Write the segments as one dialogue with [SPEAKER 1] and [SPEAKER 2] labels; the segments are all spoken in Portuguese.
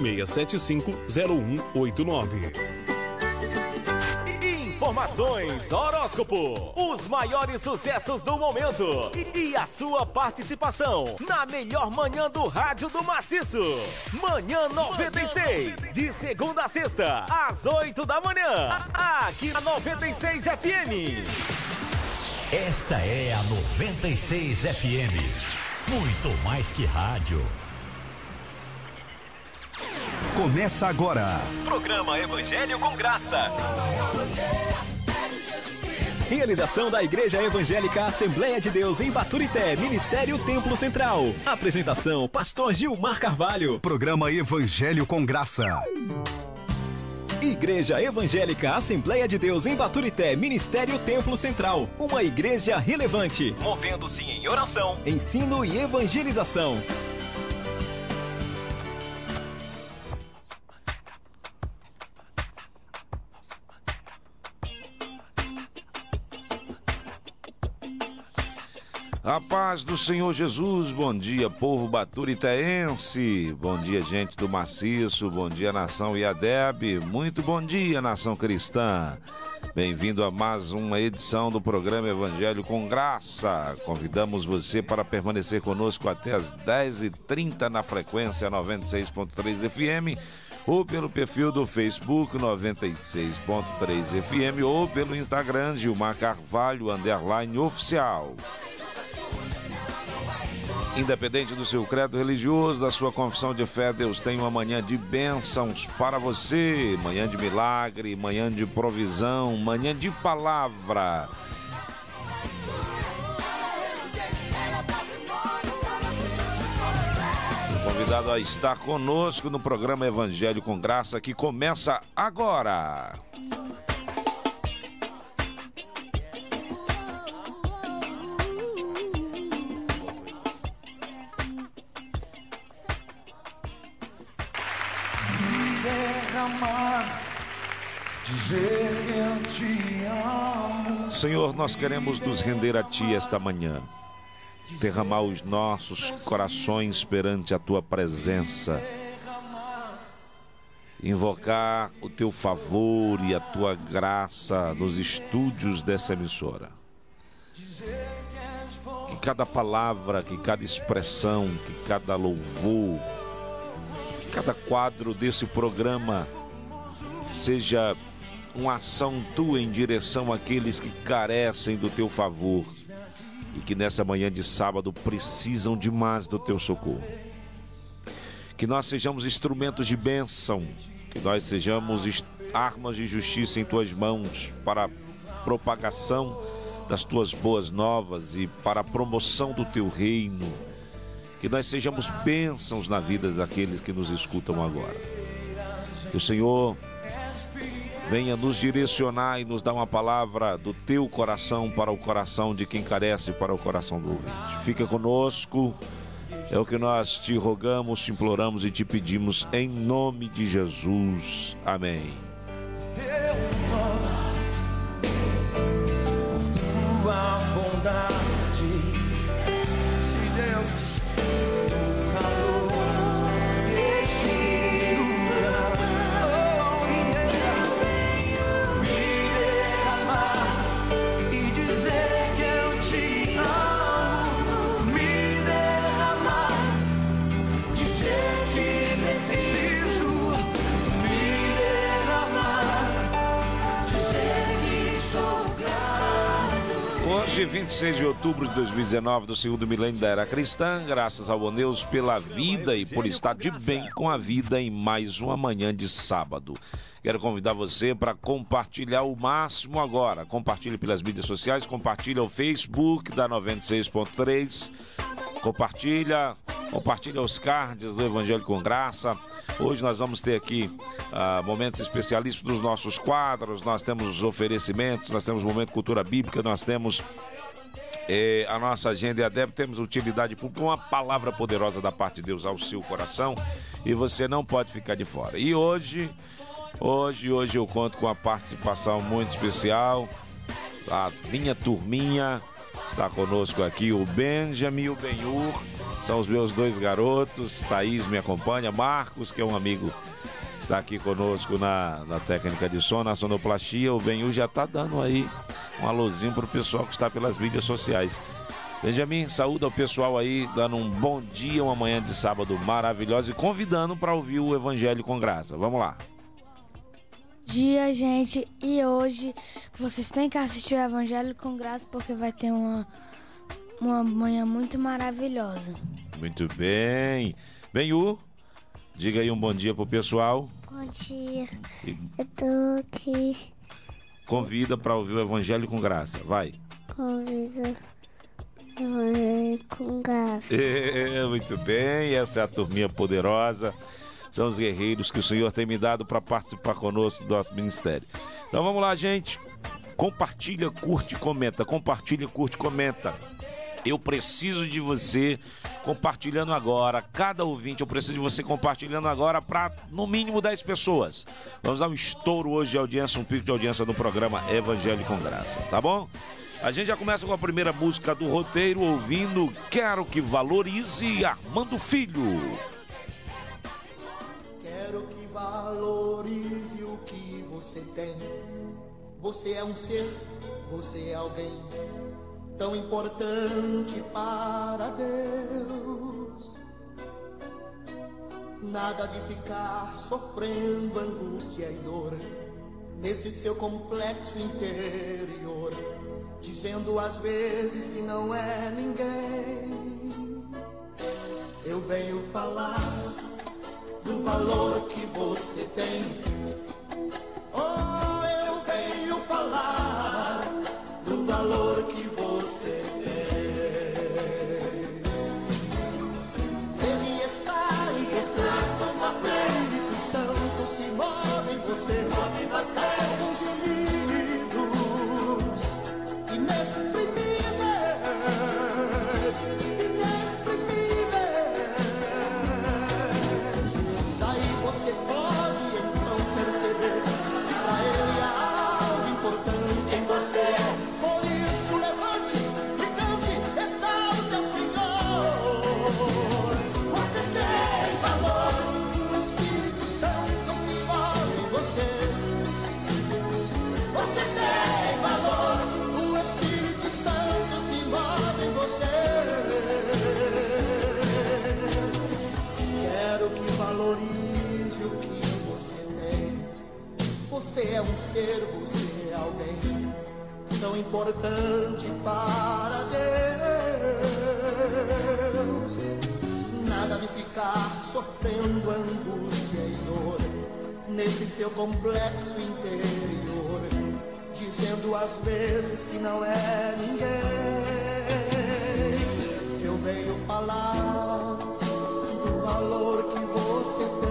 [SPEAKER 1] 675-0189.
[SPEAKER 2] Informações, horóscopo, os maiores sucessos do momento e a sua participação na melhor manhã do rádio do Maciço. Manhã 96, de segunda a sexta, às 8 da manhã, aqui na 96 FM.
[SPEAKER 3] Esta é a 96 FM. Muito mais que rádio.
[SPEAKER 4] Começa agora.
[SPEAKER 3] Programa Evangelho com Graça.
[SPEAKER 5] Realização da Igreja Evangélica Assembleia de Deus em Baturité, Ministério Templo Central. Apresentação: Pastor Gilmar Carvalho.
[SPEAKER 4] Programa Evangelho com Graça.
[SPEAKER 5] Igreja Evangélica Assembleia de Deus em Baturité, Ministério Templo Central. Uma igreja relevante.
[SPEAKER 3] Movendo-se em oração,
[SPEAKER 5] ensino e evangelização.
[SPEAKER 6] A paz do Senhor Jesus, bom dia, povo baturitaense, bom dia, gente do maciço, bom dia, nação Iadeb, muito bom dia, nação cristã. Bem-vindo a mais uma edição do programa Evangelho com Graça. Convidamos você para permanecer conosco até as 10h30 na frequência 96.3 FM ou pelo perfil do Facebook 96.3 FM ou pelo Instagram Gilmar Carvalho Underline Oficial. Independente do seu credo religioso, da sua confissão de fé, Deus tem uma manhã de bênçãos para você. Manhã de milagre, manhã de provisão, manhã de palavra. Convidado a estar conosco no programa Evangelho com Graça que começa agora.
[SPEAKER 7] Dizer que eu te amo.
[SPEAKER 6] Senhor, nós queremos nos render a Ti esta manhã, derramar os nossos corações perante a Tua presença, invocar o Teu favor e a Tua graça nos estúdios dessa emissora. Que cada palavra, que cada expressão, que cada louvor, cada quadro desse programa seja uma ação tua em direção àqueles que carecem do teu favor e que nessa manhã de sábado precisam demais do teu socorro. Que nós sejamos instrumentos de bênção, que nós sejamos armas de justiça em tuas mãos para a propagação das tuas boas novas e para a promoção do teu reino. Que nós sejamos bênçãos na vida daqueles que nos escutam agora. Que o Senhor venha nos direcionar e nos dar uma palavra do teu coração para o coração de quem carece, para o coração do ouvinte. Fica conosco, é o que nós te rogamos, te imploramos e te pedimos em nome de Jesus. Amém. 26 de outubro de 2019, do segundo milênio da era cristã, graças ao bom Deus pela vida e por estar de bem com a vida em mais uma manhã de sábado. Quero convidar você para compartilhar o máximo agora. Compartilhe pelas mídias sociais, compartilhe o Facebook da 96.3, compartilha, compartilha os cards do Evangelho com Graça. Hoje nós vamos ter aqui uh, momentos especialíssimos dos nossos quadros, nós temos os oferecimentos, nós temos o momento cultura bíblica, nós temos eh, a nossa agenda e a DEB, temos utilidade pública, uma palavra poderosa da parte de Deus ao seu coração e você não pode ficar de fora. E hoje, hoje, hoje eu conto com a participação muito especial, a minha turminha, está conosco aqui o Benjamin e o Benhur São os meus dois garotos. Thaís me acompanha. Marcos, que é um amigo, está aqui conosco na, na técnica de som, na sonoplastia. O Benhu já está dando aí um alôzinho para o pessoal que está pelas mídias sociais. Benjamin, saúde ao pessoal aí, dando um bom dia, uma manhã de sábado maravilhosa e convidando para ouvir o Evangelho com Graça. Vamos lá.
[SPEAKER 8] dia, gente. E hoje vocês têm que assistir o Evangelho com Graça porque vai ter uma, uma manhã muito maravilhosa.
[SPEAKER 6] Muito bem. Benhu, diga aí um bom dia pro pessoal.
[SPEAKER 9] Bom dia, eu tô aqui
[SPEAKER 6] convida para ouvir o Evangelho com Graça. Vai.
[SPEAKER 9] convida eu com graça.
[SPEAKER 6] É, muito bem, essa é a turminha poderosa. São os guerreiros que o Senhor tem me dado para participar conosco do nosso ministério. Então vamos lá, gente. Compartilha, curte, comenta. Compartilha, curte, comenta. Eu preciso de você compartilhando agora. Cada ouvinte, eu preciso de você compartilhando agora para no mínimo 10 pessoas. Vamos dar um estouro hoje de audiência, um pico de audiência no programa Evangelho com Graça, tá bom? A gente já começa com a primeira música do roteiro, ouvindo Quero que Valorize Armando Filho.
[SPEAKER 10] Quero que valorize o que você tem. Você é um ser, você é alguém tão importante para Deus. Nada de ficar sofrendo angústia e dor nesse seu complexo interior, dizendo às vezes que não é ninguém. Eu venho falar do valor que você tem. Oh, eu venho falar do valor que ser, você alguém tão importante para Deus. Nada de ficar sofrendo angústia e dor nesse seu complexo interior, dizendo às vezes que não é ninguém. Eu venho falar do valor que você tem.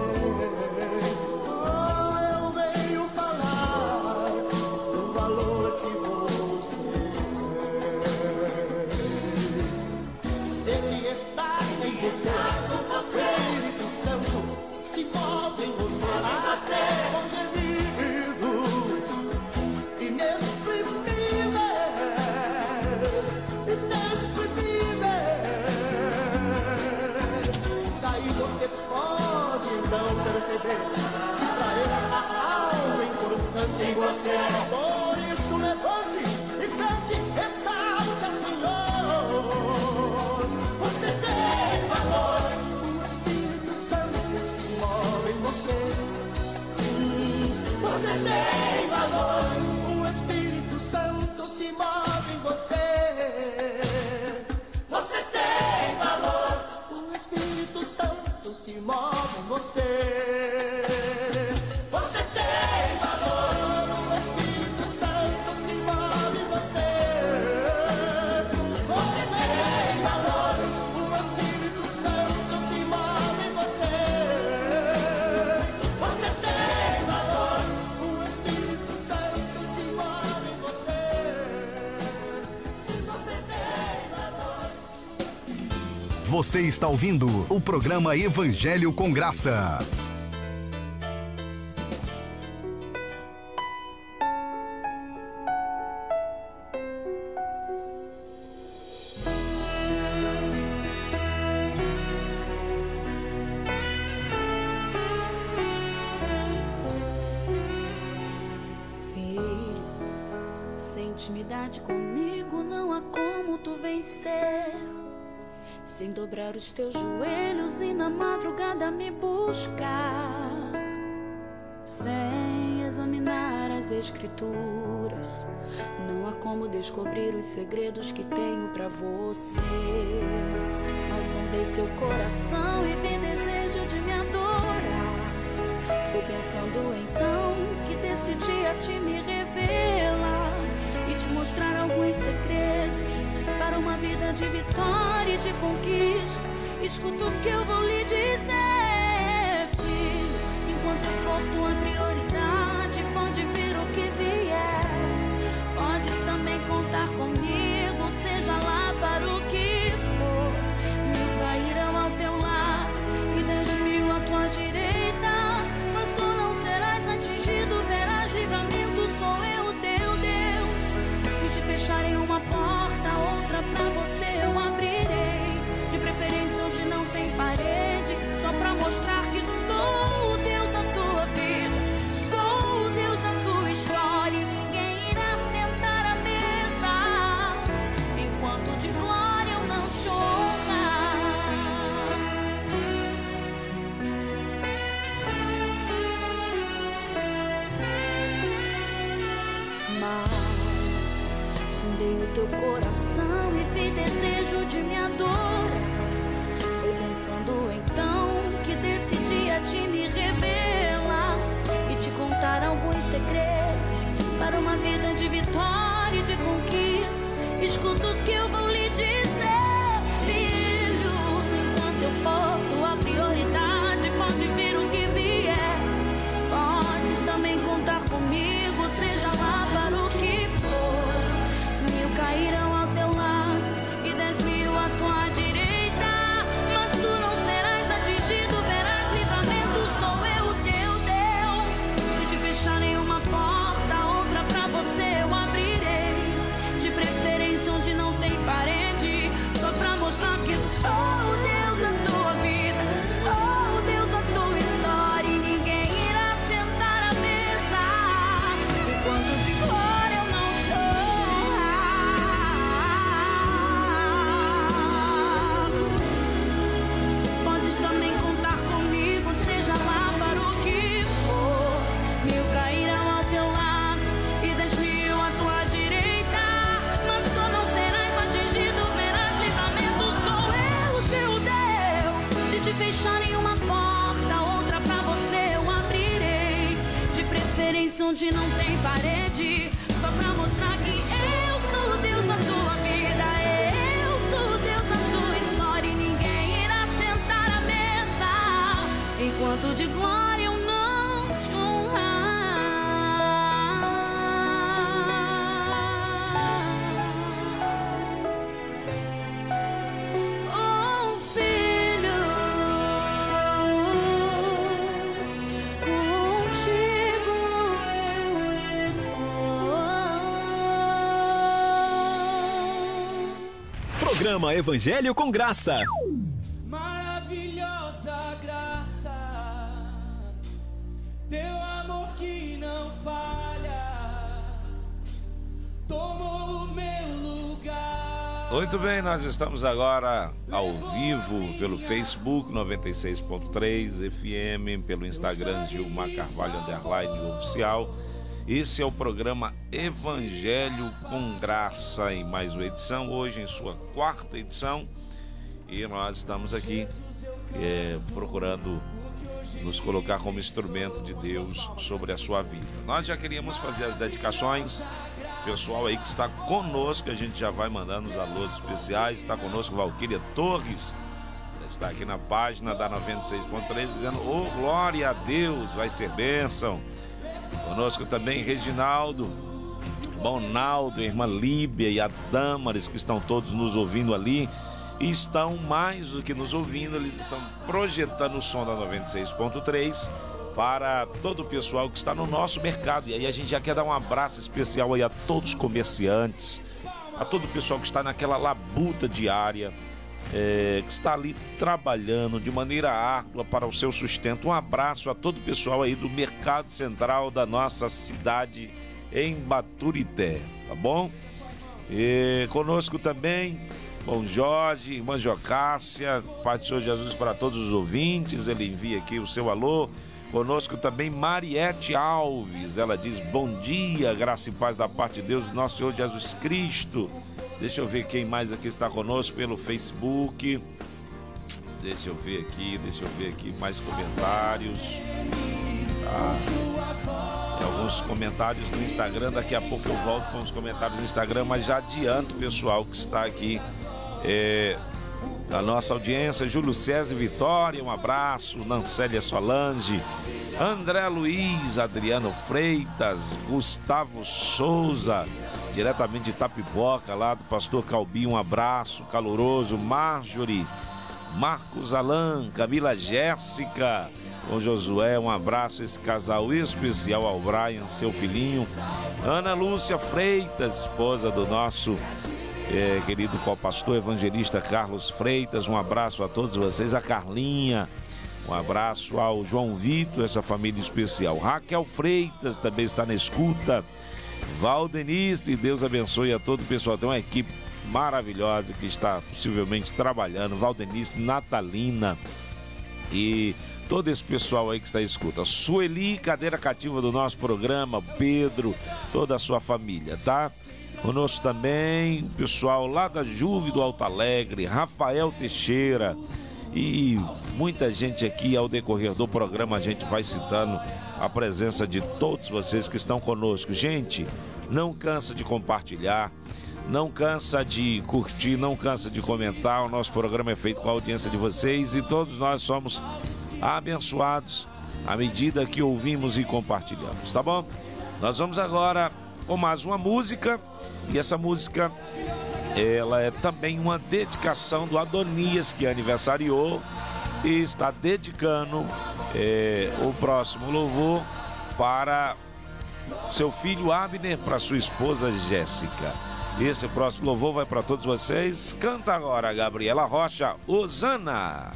[SPEAKER 10] Então ele há algo importante em você. Por Você
[SPEAKER 4] está ouvindo o programa Evangelho com Graça.
[SPEAKER 11] Pensando então que decidi a ti me revelar e te mostrar alguns segredos para uma vida de vitória e de conquista. Escuta o que eu vou lhe dizer, filho. Enquanto for tua
[SPEAKER 5] Programa Evangelho com Graça.
[SPEAKER 12] Maravilhosa graça, teu amor que não falha, tomou o meu lugar.
[SPEAKER 6] Muito bem, nós estamos agora ao vivo pelo Facebook 96.3 FM, pelo Instagram Gilmar Carvalho Underline Oficial. Esse é o programa Evangelho com Graça em mais uma edição, hoje em sua quarta edição. E nós estamos aqui é, procurando nos colocar como instrumento de Deus sobre a sua vida. Nós já queríamos fazer as dedicações. Pessoal aí que está conosco, a gente já vai mandando os alôs especiais. Está conosco Valquíria Torres, está aqui na página da 96.3 dizendo: Ô oh, glória a Deus, vai ser bênção. Conosco também Reginaldo, Bonaldo, irmã Líbia e a Damares, que estão todos nos ouvindo ali. E estão mais do que nos ouvindo, eles estão projetando o som da 96.3 para todo o pessoal que está no nosso mercado. E aí a gente já quer dar um abraço especial aí a todos os comerciantes, a todo o pessoal que está naquela labuta diária, é, que está ali trabalhando de maneira árdua para o seu sustento. Um abraço a todo o pessoal aí do Mercado Central da nossa cidade em Baturité, tá bom? E conosco também, bom Jorge, irmã Jocássia, Pai do Senhor Jesus para todos os ouvintes, ele envia aqui o seu alô. Conosco também Mariette Alves, ela diz bom dia, graça e paz da parte de Deus, nosso Senhor Jesus Cristo. Deixa eu ver quem mais aqui está conosco pelo Facebook. Deixa eu ver aqui, deixa eu ver aqui mais comentários. Tá. Tem alguns comentários no Instagram, daqui a pouco eu volto com os comentários no Instagram, mas já adianto, pessoal, que está aqui é, da nossa audiência, Júlio César Vitória, um abraço, Nancélia Solange, André Luiz, Adriano Freitas, Gustavo Souza, diretamente de Tapipoca, lá do pastor Calbi, um abraço caloroso, Marjorie, Marcos Alan, Camila Jéssica, com Josué, um abraço. Esse casal especial ao Brian, seu filhinho, Ana Lúcia Freitas, esposa do nosso é, querido co-pastor evangelista Carlos Freitas, um abraço a todos vocês, a Carlinha, um abraço ao João Vitor, essa família especial. Raquel Freitas também está na escuta. Valdenice, Deus abençoe a todo o pessoal. Tem uma equipe maravilhosa que está possivelmente trabalhando. Valdenice, Natalina e todo esse pessoal aí que está em escuta. Sueli, cadeira cativa do nosso programa, Pedro, toda a sua família, tá? Conosco também o pessoal lá da Juve do Alto Alegre, Rafael Teixeira e muita gente aqui ao decorrer do programa a gente vai citando a presença de todos vocês que estão conosco. Gente, não cansa de compartilhar, não cansa de curtir, não cansa de comentar. O nosso programa é feito com a audiência de vocês e todos nós somos abençoados à medida que ouvimos e compartilhamos, tá bom? Nós vamos agora com mais uma música e essa música ela é também uma dedicação do Adonias que aniversariou e está dedicando é, o próximo louvor para seu filho Abner, para sua esposa Jéssica. Esse próximo louvor vai para todos vocês. Canta agora, Gabriela Rocha, Osana.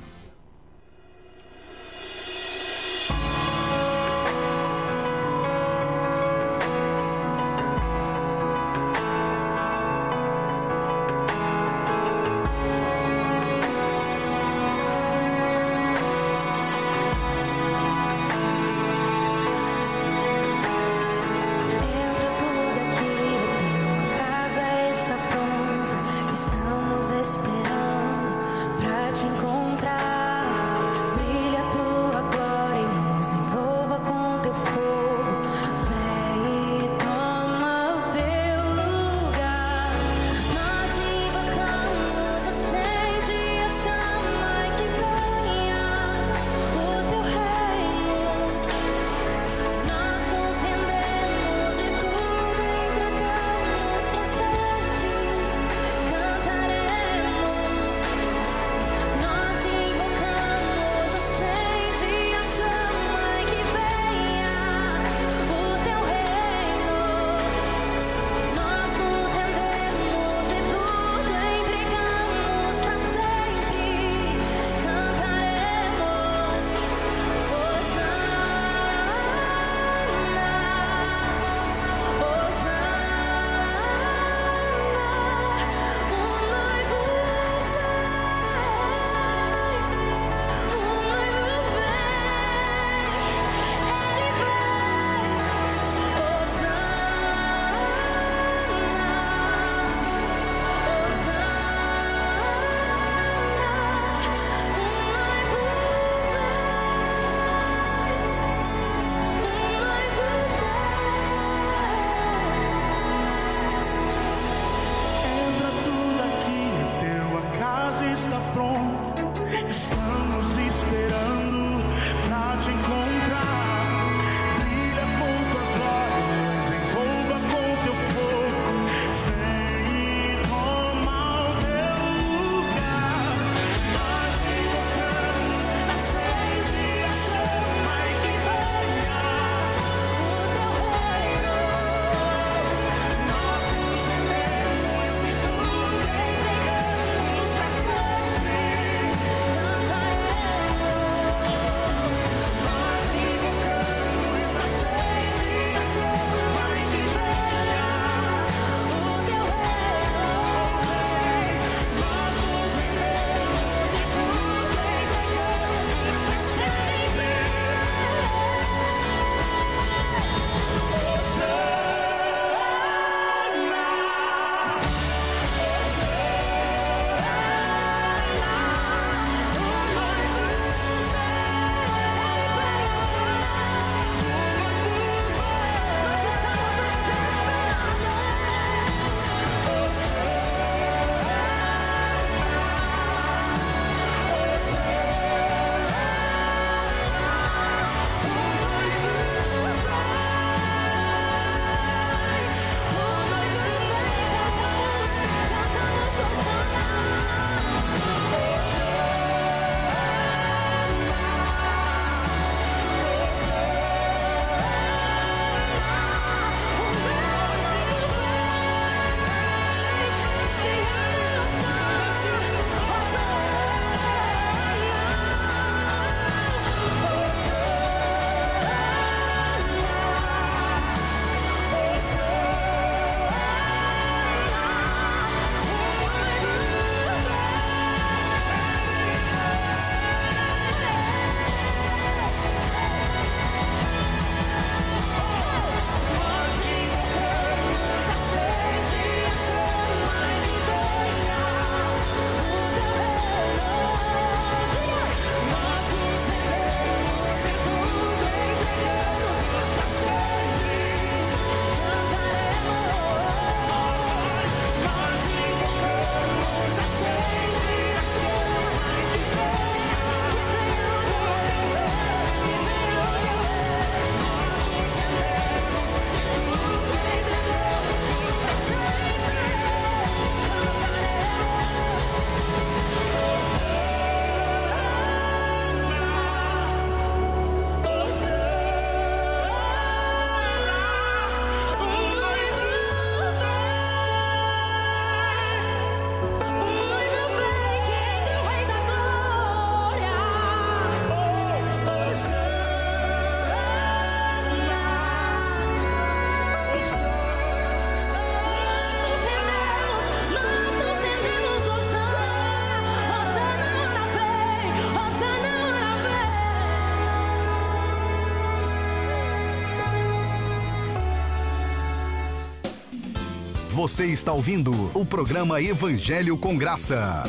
[SPEAKER 4] Você está ouvindo o programa Evangelho com Graça.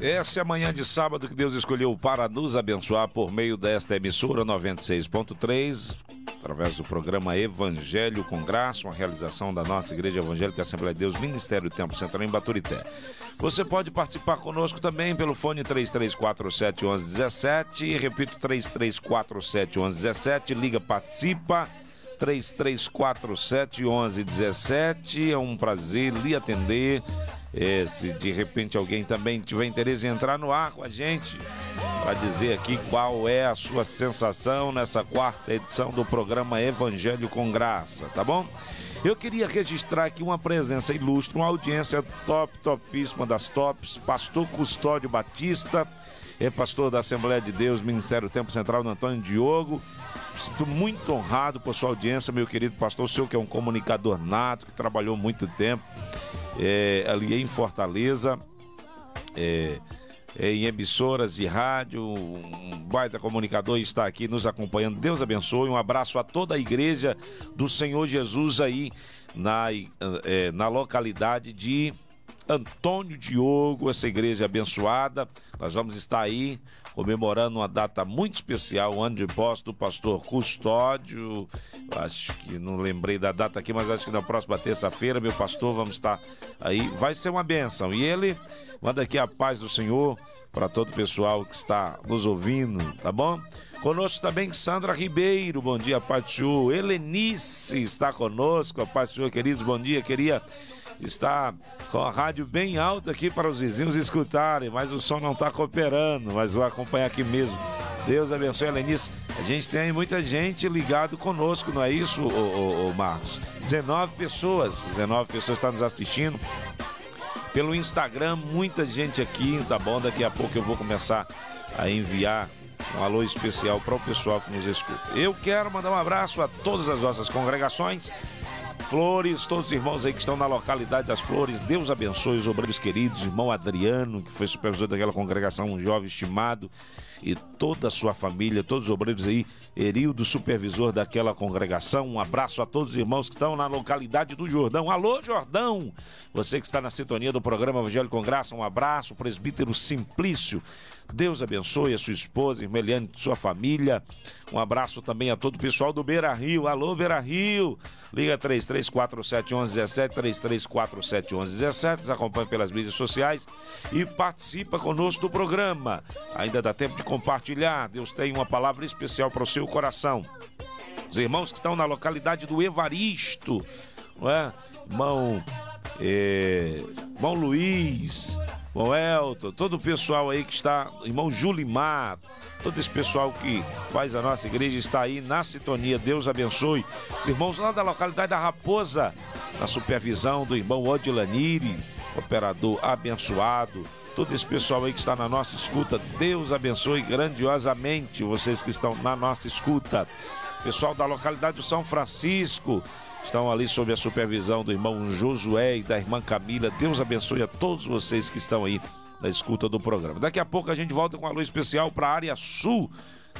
[SPEAKER 6] Essa é a manhã de sábado que Deus escolheu para nos abençoar por meio desta emissora 96.3, através do programa Evangelho com Graça, uma realização da nossa Igreja Evangélica Assembleia de Deus, Ministério Tempo Central em Baturité. Você pode participar conosco também pelo fone 3347 1117, repito 3347 1117, liga, participa. 3347 1117. É um prazer lhe atender. É, se de repente alguém também tiver interesse em entrar no ar com a gente, para dizer aqui qual é a sua sensação nessa quarta edição do programa Evangelho com Graça, tá bom? Eu queria registrar aqui uma presença ilustre, uma audiência top, topíssima das tops, Pastor Custódio Batista, é pastor da Assembleia de Deus, Ministério Tempo Central do Antônio Diogo. Sinto muito honrado por sua audiência, meu querido pastor, o senhor que é um comunicador nato, que trabalhou muito tempo é, ali em Fortaleza, é, é, em emissoras de rádio, um baita comunicador está aqui nos acompanhando. Deus abençoe, um abraço a toda a igreja do Senhor Jesus aí na, é, na localidade de Antônio Diogo, essa igreja abençoada. Nós vamos estar aí comemorando uma data muito especial, o ano de posse do pastor Custódio. Acho que não lembrei da data aqui, mas acho que na próxima terça-feira, meu pastor, vamos estar aí. Vai ser uma benção. E ele manda aqui a paz do Senhor para todo o pessoal que está nos ouvindo, tá bom? Conosco também Sandra Ribeiro, bom dia, Senhor. Helenice está conosco, a paz do Senhor, queridos, bom dia. Queria está com a rádio bem alta aqui para os vizinhos escutarem, mas o som não está cooperando, mas vou acompanhar aqui mesmo. Deus abençoe Lenice. A gente tem muita gente ligado conosco, não é isso, ô, ô, ô Marcos? 19 pessoas, 19 pessoas estão nos assistindo. Pelo Instagram, muita gente aqui, tá bom? Daqui a pouco eu vou começar a enviar um alô especial para o pessoal que nos escuta. Eu quero mandar um abraço a todas as nossas congregações, Flores, todos os irmãos aí que estão na localidade das Flores, Deus abençoe os obreiros queridos, irmão Adriano, que foi supervisor daquela congregação, um jovem estimado, e toda a sua família, todos os obreiros aí, Erildo, supervisor daquela congregação. Um abraço a todos os irmãos que estão na localidade do Jordão. Alô, Jordão! Você que está na sintonia do programa Evangelho com Graça, um abraço, presbítero Simplício. Deus abençoe a sua esposa, irmã Eliane, sua família. Um abraço também a todo o pessoal do Beira Rio. Alô, Beira Rio! Liga 33471117, 33471117. Nos acompanhe pelas mídias sociais e participa conosco do programa. Ainda dá tempo de compartilhar. Deus tem uma palavra especial para o seu coração. Os irmãos que estão na localidade do Evaristo, não é? É, Luiz, Bom, Elton, todo o pessoal aí que está, irmão Julimar, todo esse pessoal que faz a nossa igreja está aí na sintonia. Deus abençoe. Os irmãos lá da localidade da Raposa, na supervisão do irmão Odilaniri, operador abençoado. Todo esse pessoal aí que está na nossa escuta, Deus abençoe grandiosamente vocês que estão na nossa escuta. Pessoal da localidade do São Francisco, estão ali sob a supervisão do irmão Josué e da irmã Camila. Deus abençoe a todos vocês que estão aí na escuta do programa. Daqui a pouco a gente volta com a luz especial para a área sul.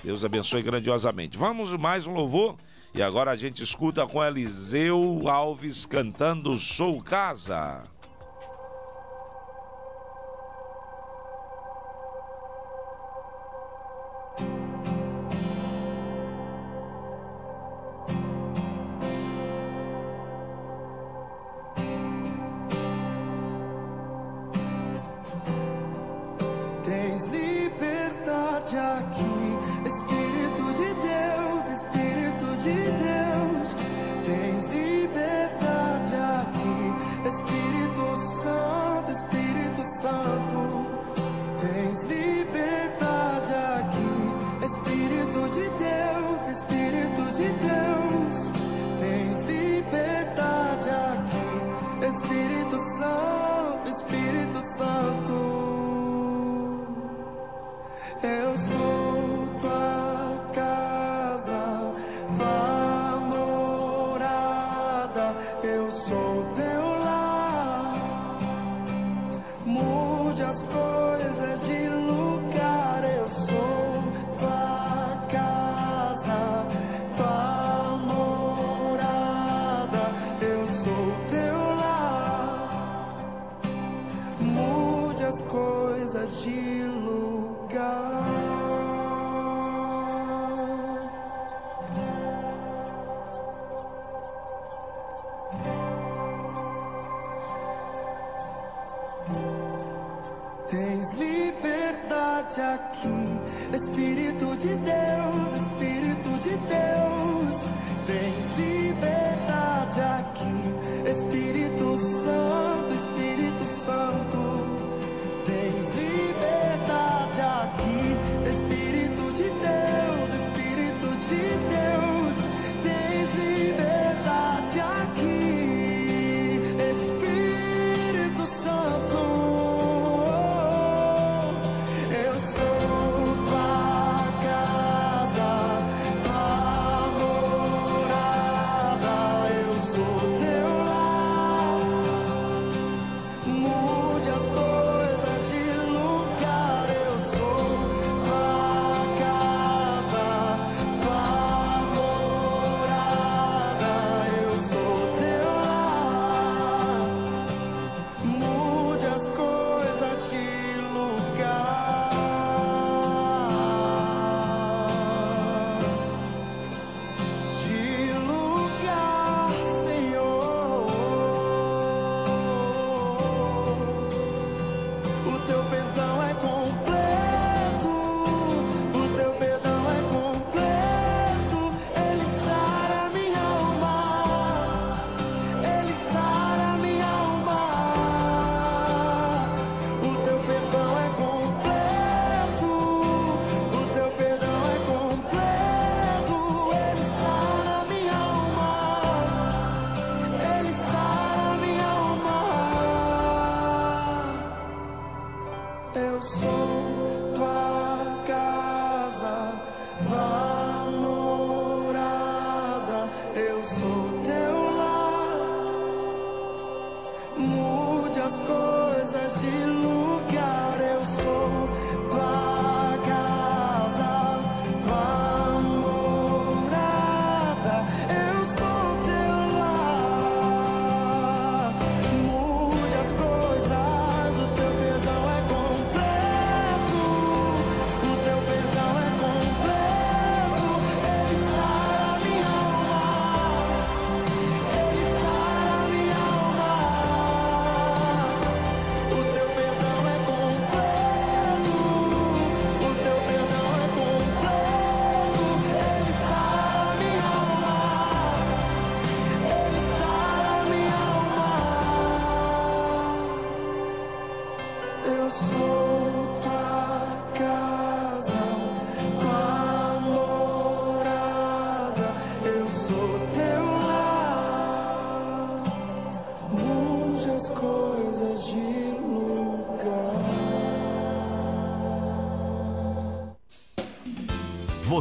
[SPEAKER 6] Deus abençoe grandiosamente. Vamos mais um louvor e agora a gente escuta com Eliseu Alves cantando Sou Casa.
[SPEAKER 7] Tens
[SPEAKER 10] jockey.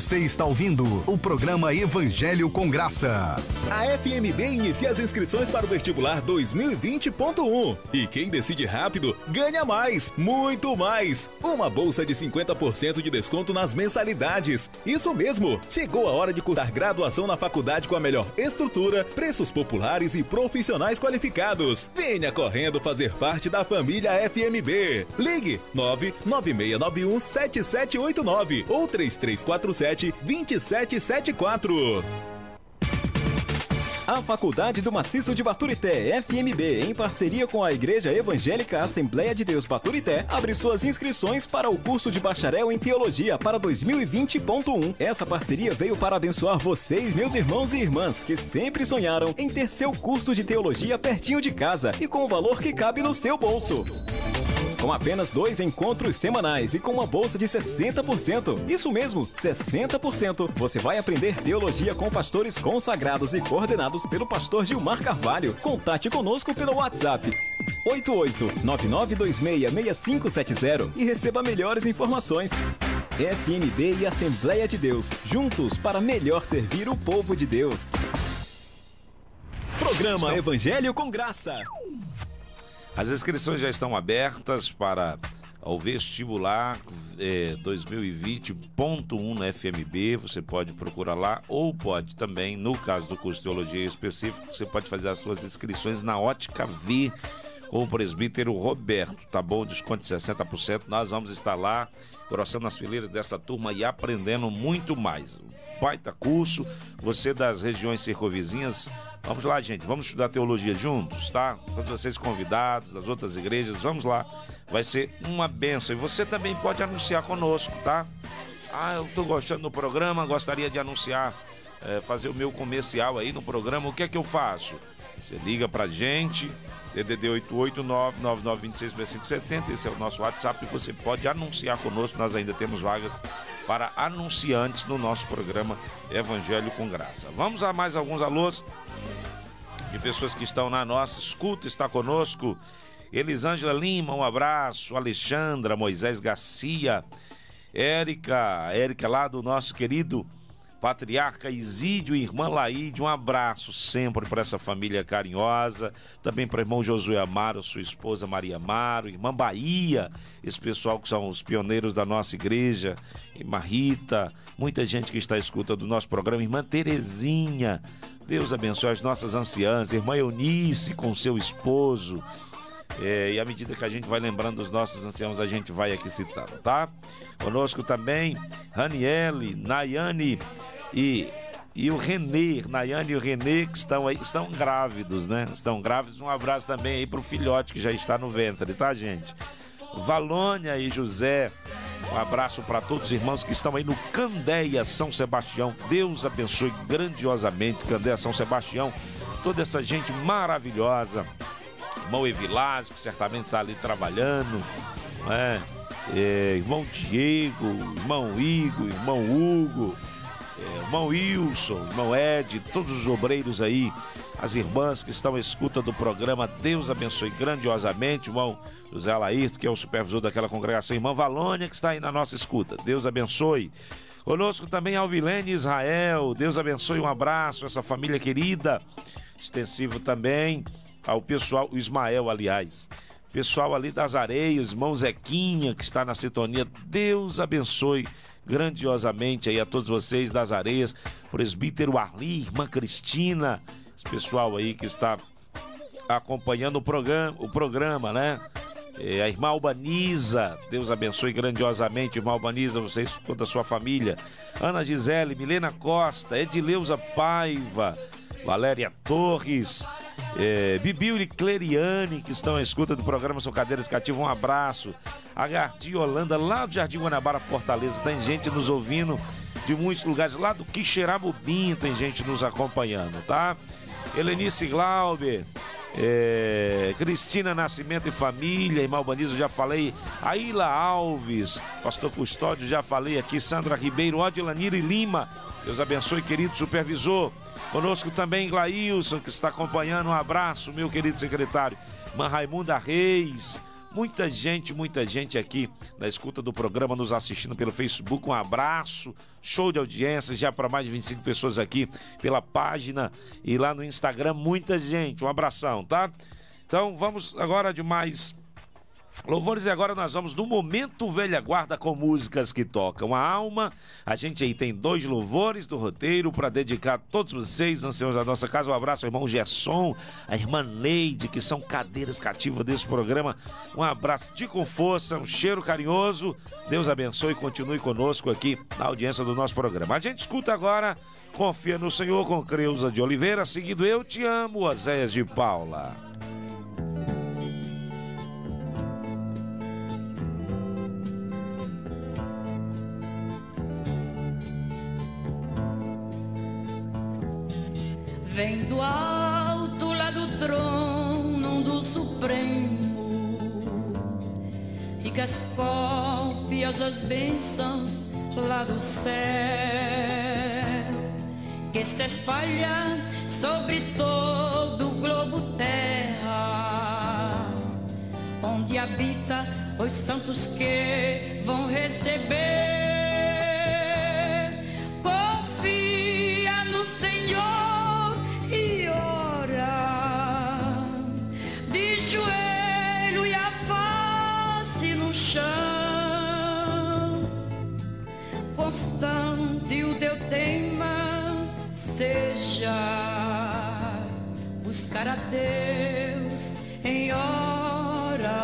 [SPEAKER 4] Você está ouvindo o programa Evangelho com Graça.
[SPEAKER 5] A FMB inicia as inscrições para o vestibular 2020.1 e quem decide rápido ganha mais, muito mais. Uma bolsa de 50% de desconto nas mensalidades. Isso mesmo, chegou a hora de cursar graduação na faculdade com a melhor estrutura, preços populares e profissionais qualificados. Venha correndo fazer parte da família FMB. Ligue 99691 7789 ou 3347 2774. A Faculdade do Maciço de Baturité, FMB, em parceria com a Igreja Evangélica Assembleia de Deus Baturité, abre suas inscrições para o curso de bacharel em teologia para 2020.1. Essa parceria veio para abençoar vocês, meus irmãos e irmãs, que sempre sonharam em ter seu curso de teologia pertinho de casa e com o valor que cabe no seu bolso. Com apenas dois encontros semanais e com uma bolsa de 60%. Isso mesmo, 60%. Você vai aprender teologia com pastores consagrados e coordenados pelo pastor Gilmar Carvalho. Contate conosco pelo WhatsApp 8899266570 e receba melhores informações. FNB e Assembleia de Deus, juntos para melhor servir o povo de Deus. Programa Evangelho com Graça.
[SPEAKER 6] As inscrições já estão abertas para o vestibular eh, 2020.1 na FMB. Você pode procurar lá ou pode também, no caso do curso de teologia específico, você pode fazer as suas inscrições na Ótica V com o presbítero Roberto, tá bom? Desconto de 60%. Nós vamos estar lá, grossando as fileiras dessa turma e aprendendo muito mais. Baita curso, você das regiões circunvizinhas, vamos lá, gente, vamos estudar teologia juntos, tá? Todos vocês convidados das outras igrejas, vamos lá. Vai ser uma benção. E você também pode anunciar conosco, tá? Ah, eu tô gostando do programa, gostaria de anunciar, eh, fazer o meu comercial aí no programa. O que é que eu faço? Você liga pra gente, DDD 889-9926-6570, esse é o nosso WhatsApp e você pode anunciar conosco, nós ainda temos vagas para anunciantes no nosso programa Evangelho com Graça. Vamos a mais alguns alôs de pessoas que estão na nossa escuta, está conosco Elisângela Lima, um abraço, Alexandra, Moisés Garcia, Érica, Érica lá do nosso querido patriarca Isídio e irmã Laíde, um abraço sempre para essa família carinhosa, também para o irmão Josué Amaro, sua esposa Maria Amaro, irmã Bahia, esse pessoal que são os pioneiros da nossa igreja, irmã Rita, muita gente que está escutando do nosso programa, irmã Terezinha, Deus abençoe as nossas anciãs, irmã Eunice com seu esposo, é, e à medida que a gente vai lembrando dos nossos anciãos, a gente vai aqui citando, tá? Conosco também Raniele, Nayane e, e o Renê, Nayane e o Renê, que estão aí, estão grávidos, né? Estão grávidos. Um abraço também aí pro filhote que já está no ventre, tá, gente? Valônia e José, um abraço para todos os irmãos que estão aí no Candeia São Sebastião. Deus abençoe grandiosamente Candeia São Sebastião. Toda essa gente maravilhosa irmão Evilás, que certamente está ali trabalhando, né? É, irmão Diego, irmão Igor, irmão Hugo, é, irmão Wilson, irmão Ed, todos os obreiros aí, as irmãs que estão à escuta do programa, Deus abençoe grandiosamente, irmão José Alairto, que é o supervisor daquela congregação, irmã Valônia, que está aí na nossa escuta, Deus abençoe. Conosco também Alvilene Israel, Deus abençoe, um abraço, essa família querida, extensivo também ao pessoal, o Ismael, aliás. Pessoal ali das areias, irmão Zequinha, que está na sintonia. Deus abençoe grandiosamente aí a todos vocês das areias. Presbítero Arli, irmã Cristina, esse pessoal aí que está acompanhando o programa, o programa né? É, a irmã Albaniza, Deus abençoe grandiosamente, irmã Albaniza, vocês, toda a sua família. Ana Gisele, Milena Costa, Edileuza Paiva, Valéria Torres, é, Bibiu e Cleriane, que estão à escuta do programa São Cadeiras Cativas, um abraço. A Gardi Holanda, lá do Jardim Guanabara, Fortaleza, tem gente nos ouvindo de muitos lugares, lá do Quixeramobim tem gente nos acompanhando, tá? Helenice Glauber, é, Cristina Nascimento e Família, irmã Albanizo, já falei. Aila Alves, Pastor Custódio, já falei aqui. Sandra Ribeiro, Odilanira e Lima. Deus abençoe, querido supervisor. Conosco também Glailson, que está acompanhando. Um abraço, meu querido secretário. Man Raimunda Reis. Muita gente, muita gente aqui na escuta do programa, nos assistindo pelo Facebook. Um abraço, show de audiência, já para mais de 25 pessoas aqui pela página e lá no Instagram. Muita gente, um abração, tá? Então vamos agora de mais Louvores e agora nós vamos no Momento Velha Guarda com músicas que tocam a alma. A gente aí tem dois louvores do roteiro para dedicar a todos vocês, anciãos da nossa casa. Um abraço ao irmão Gerson, a irmã Neide, que são cadeiras cativas desse programa. Um abraço de com força, um cheiro carinhoso. Deus abençoe e continue conosco aqui na audiência do nosso programa. A gente escuta agora Confia no Senhor com Creuza de Oliveira, seguido Eu Te Amo, Oséias de Paula.
[SPEAKER 7] Vem do alto lá do trono do Supremo, ricas cópias das bênçãos lá do céu, que se espalha sobre todo o globo terra, onde habita os santos que vão receber. Constante o teu tema seja buscar a Deus em oração.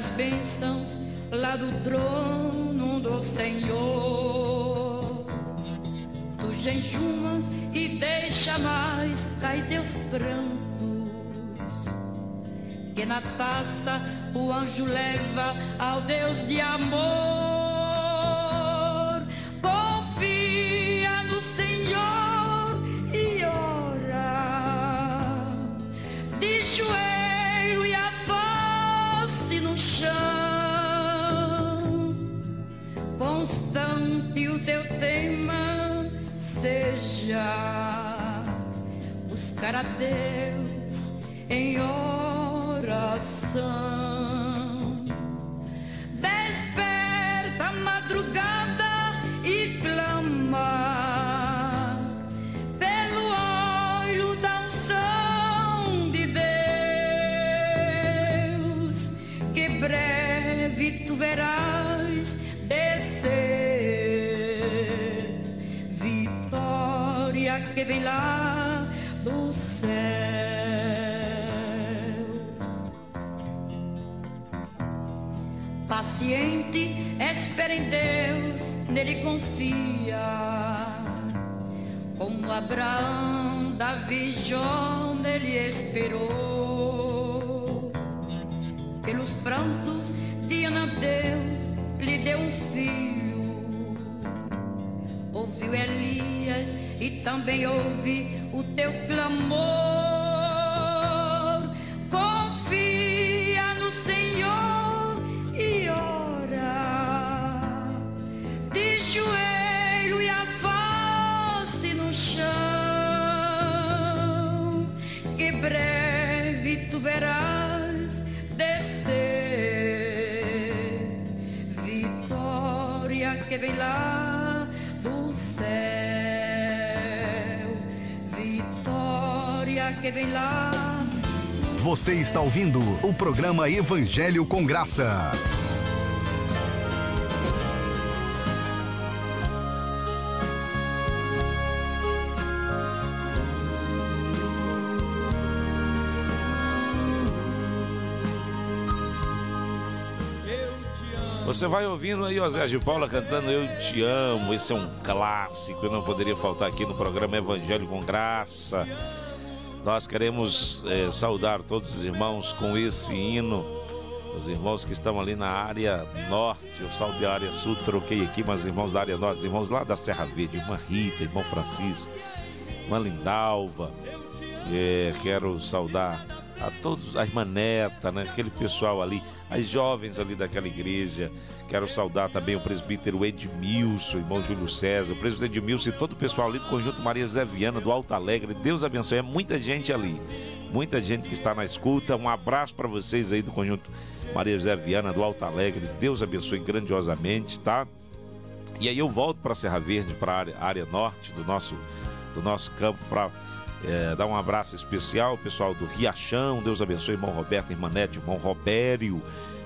[SPEAKER 7] Pelas bênçãos lá do trono do Senhor, tu jejuas e deixa mais cair teus prantos que na taça o anjo leva ao Deus de amor. Tema seja buscar a Deus em oração. Vem lá do céu. Paciente, espera em Deus, nele confia. Como Abraão, Davi, Jó, nele esperou. Pelos prantos de Ana, Deus lhe deu um filho. Ouviu Elias e também ouve o teu clamor.
[SPEAKER 4] Você está ouvindo o programa Evangelho com Graça.
[SPEAKER 6] Você vai ouvindo aí o Zé de Paula cantando Eu Te Amo. Esse é um clássico, eu não poderia faltar aqui no programa Evangelho com Graça. Nós queremos eh, saudar todos os irmãos com esse hino. Os irmãos que estão ali na área norte, eu salve a área sul, troquei aqui, mas os irmãos da área norte, os irmãos lá da Serra Verde, irmã Rita, irmão Francisco, irmã Lindalva. Eh, quero saudar a todos, a irmã Neta, né? aquele pessoal ali, as jovens ali daquela igreja. Quero saudar também o presbítero Edmilson, o irmão Júlio César, o presbítero Edmilson e todo o pessoal ali do Conjunto Maria José Viana, do Alto Alegre. Deus abençoe. É muita gente ali, muita gente que está na escuta. Um abraço para vocês aí do Conjunto Maria José Viana, do Alto Alegre. Deus abençoe grandiosamente, tá? E aí eu volto para Serra Verde, para a área, norte do nosso, do nosso campo, para é, dar um abraço especial pessoal do Riachão. Deus abençoe, irmão Roberto, irmã Nete, irmão Robério,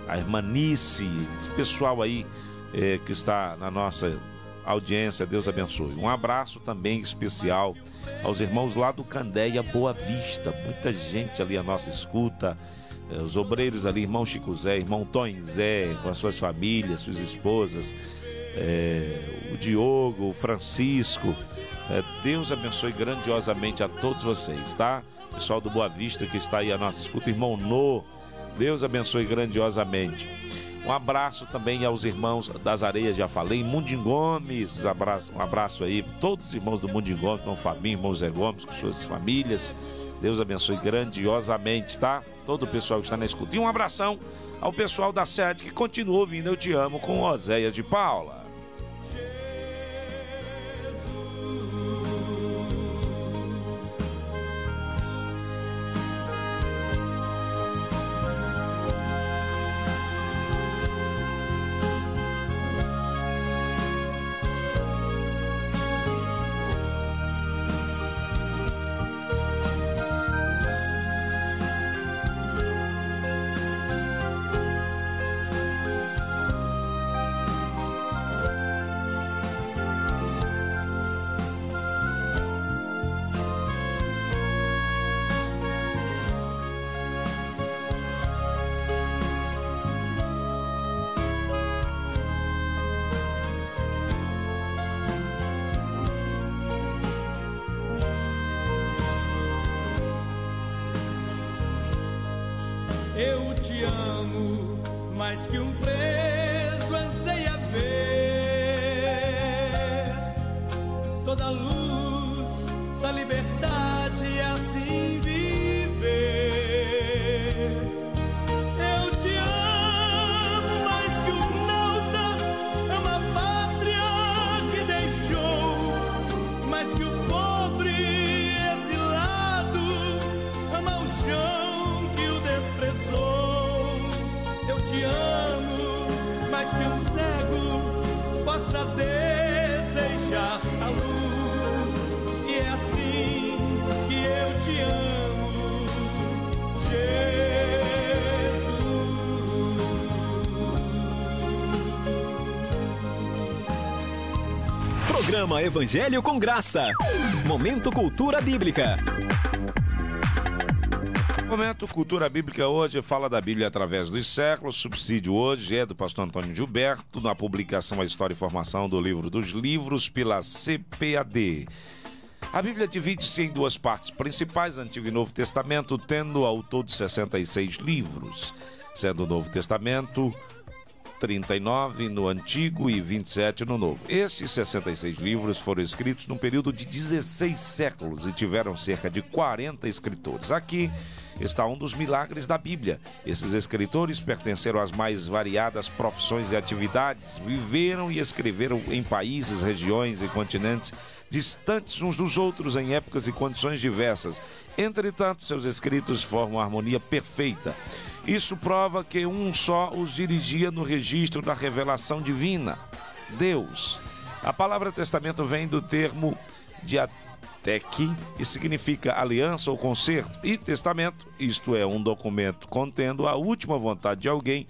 [SPEAKER 6] a irmã Nice, esse pessoal aí é, que está na nossa audiência. Deus abençoe. Um abraço também especial aos irmãos lá do Candeia Boa Vista. Muita gente ali a nossa escuta. É, os obreiros ali, irmão Chico Zé, irmão Tom Zé, com as suas famílias, suas esposas. É, o Diogo, o Francisco, é, Deus abençoe grandiosamente a todos vocês, tá? Pessoal do Boa Vista que está aí a nossa escuta, irmão No, Deus abençoe grandiosamente. Um abraço também aos irmãos das Areias, já falei, Mundim Gomes, um abraço, um abraço aí, todos os irmãos do Mundim Gomes, irmão Fabinho, irmão Zé Gomes, com suas famílias. Deus abençoe grandiosamente, tá? Todo o pessoal que está na escuta. E um abração ao pessoal da sede que continua ouvindo Eu Te Amo com Oséias de Paula.
[SPEAKER 5] Programa Evangelho com Graça. Momento Cultura Bíblica.
[SPEAKER 6] Momento Cultura Bíblica hoje fala da Bíblia através dos séculos. Subsídio hoje é do pastor Antônio Gilberto, na publicação A História e Formação do Livro dos Livros pela CPAD. A Bíblia divide-se em duas partes principais, Antigo e Novo Testamento, tendo ao todo 66 livros, sendo o Novo Testamento 39 no Antigo e 27 no Novo. Estes 66 livros foram escritos num período de 16 séculos e tiveram cerca de 40 escritores. Aqui está um dos milagres da Bíblia. Esses escritores pertenceram às mais variadas profissões e atividades, viveram e escreveram em países, regiões e continentes distantes uns dos outros em épocas e condições diversas. Entretanto, seus escritos formam uma harmonia perfeita. Isso prova que um só os dirigia no registro da revelação divina, Deus. A palavra testamento vem do termo diatec e significa aliança ou concerto, e testamento, isto é, um documento contendo a última vontade de alguém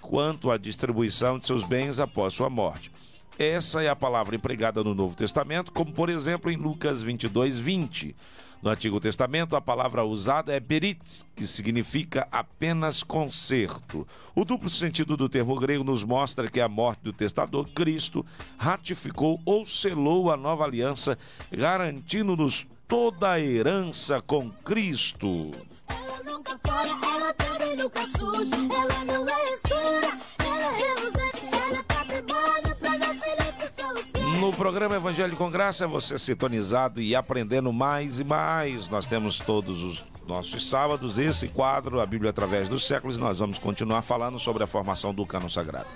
[SPEAKER 6] quanto à distribuição de seus bens após sua morte. Essa é a palavra empregada no Novo Testamento, como por exemplo em Lucas 22, 20. No Antigo Testamento, a palavra usada é berit, que significa apenas conserto. O duplo sentido do termo grego nos mostra que a morte do testador, Cristo, ratificou ou selou a nova aliança, garantindo-nos toda a herança com Cristo.
[SPEAKER 13] Ela nunca fora, ela também nunca suja. Ela não é escura, ela é reluzente,
[SPEAKER 6] No programa Evangelho com Graça, você sintonizado e aprendendo mais e mais. Nós temos todos os nossos sábados esse quadro, a Bíblia através dos séculos, e nós vamos continuar falando sobre a formação do cano sagrado.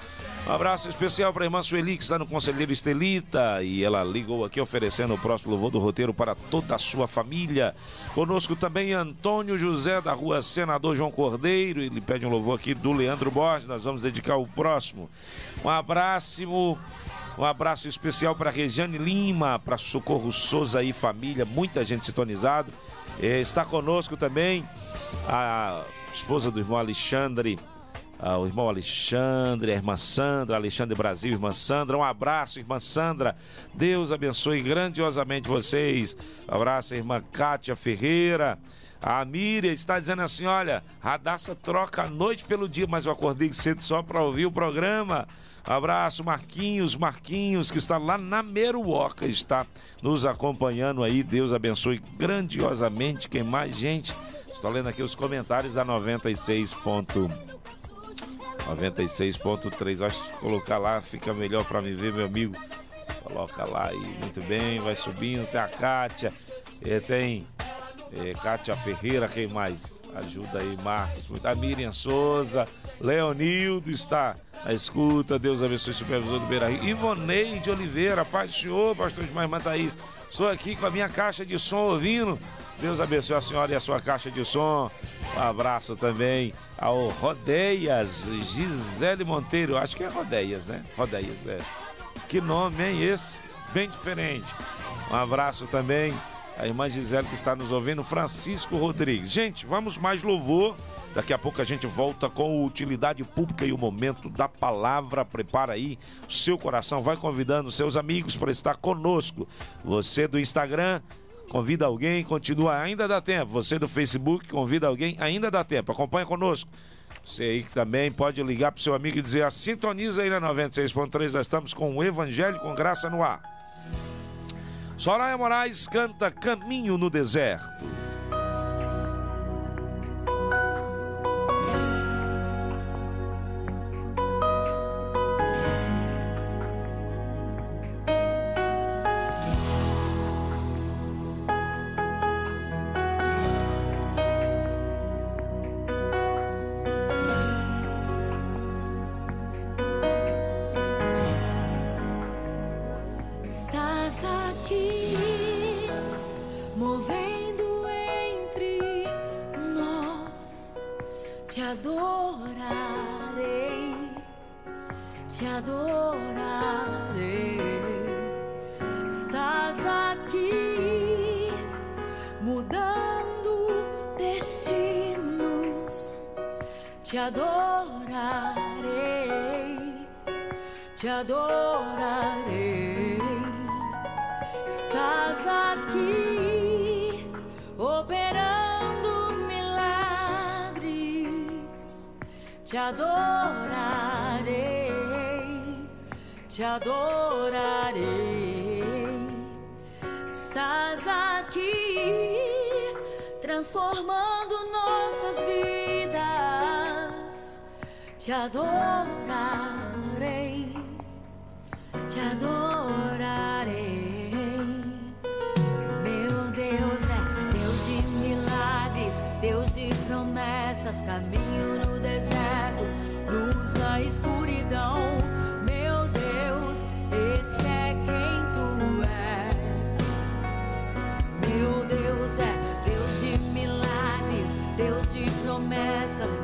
[SPEAKER 6] Um abraço especial para a irmã Sueli, que está no Conselheiro Estelita, e ela ligou aqui oferecendo o próximo louvor do roteiro para toda a sua família. Conosco também Antônio José, da rua Senador João Cordeiro, ele pede um louvor aqui do Leandro Borges, nós vamos dedicar o próximo. Um abraço. Um abraço especial para Regiane Lima, para Socorro Souza e família, muita gente sintonizado. Eh, está conosco também a esposa do irmão Alexandre, o irmão Alexandre, a irmã Sandra, Alexandre Brasil, irmã Sandra. Um abraço, irmã Sandra. Deus abençoe grandiosamente vocês. Um abraço, irmã Kátia Ferreira. A Miriam está dizendo assim: olha, Radassa troca a noite pelo dia, mas eu acordei cedo só para ouvir o programa. Abraço, Marquinhos, Marquinhos, que está lá na Meruoca, está nos acompanhando aí. Deus abençoe grandiosamente. Quem mais, gente? Estou lendo aqui os comentários da 96. 96.3. Acho que colocar lá fica melhor para me ver, meu amigo. Coloca lá aí, muito bem, vai subindo. Tem a Kátia, eh, tem eh, Kátia Ferreira, quem mais? Ajuda aí, Marcos. Muito. A Miriam Souza, Leonildo está na escuta. Deus abençoe o supervisor do Beira Rio. Ivoneide Oliveira, Paz do Senhor, pastor de Irmã Thaís. Estou aqui com a minha caixa de som ouvindo. Deus abençoe a senhora e a sua caixa de som. Um abraço também ao Rodeias, Gisele Monteiro. Acho que é Rodeias, né? Rodeias, é. Que nome, hein, esse? Bem diferente. Um abraço também à irmã Gisele que está nos ouvindo, Francisco Rodrigues. Gente, vamos mais louvor. Daqui a pouco a gente volta com utilidade pública e o momento da palavra. Prepara aí o seu coração, vai convidando seus amigos para estar conosco. Você do Instagram, convida alguém, continua, ainda dá tempo. Você do Facebook, convida alguém, ainda dá tempo. Acompanha conosco. Você aí que também pode ligar para seu amigo e dizer: ah, sintoniza aí na 96.3. Nós estamos com o Evangelho com Graça no ar. Soraya Moraes canta Caminho no Deserto.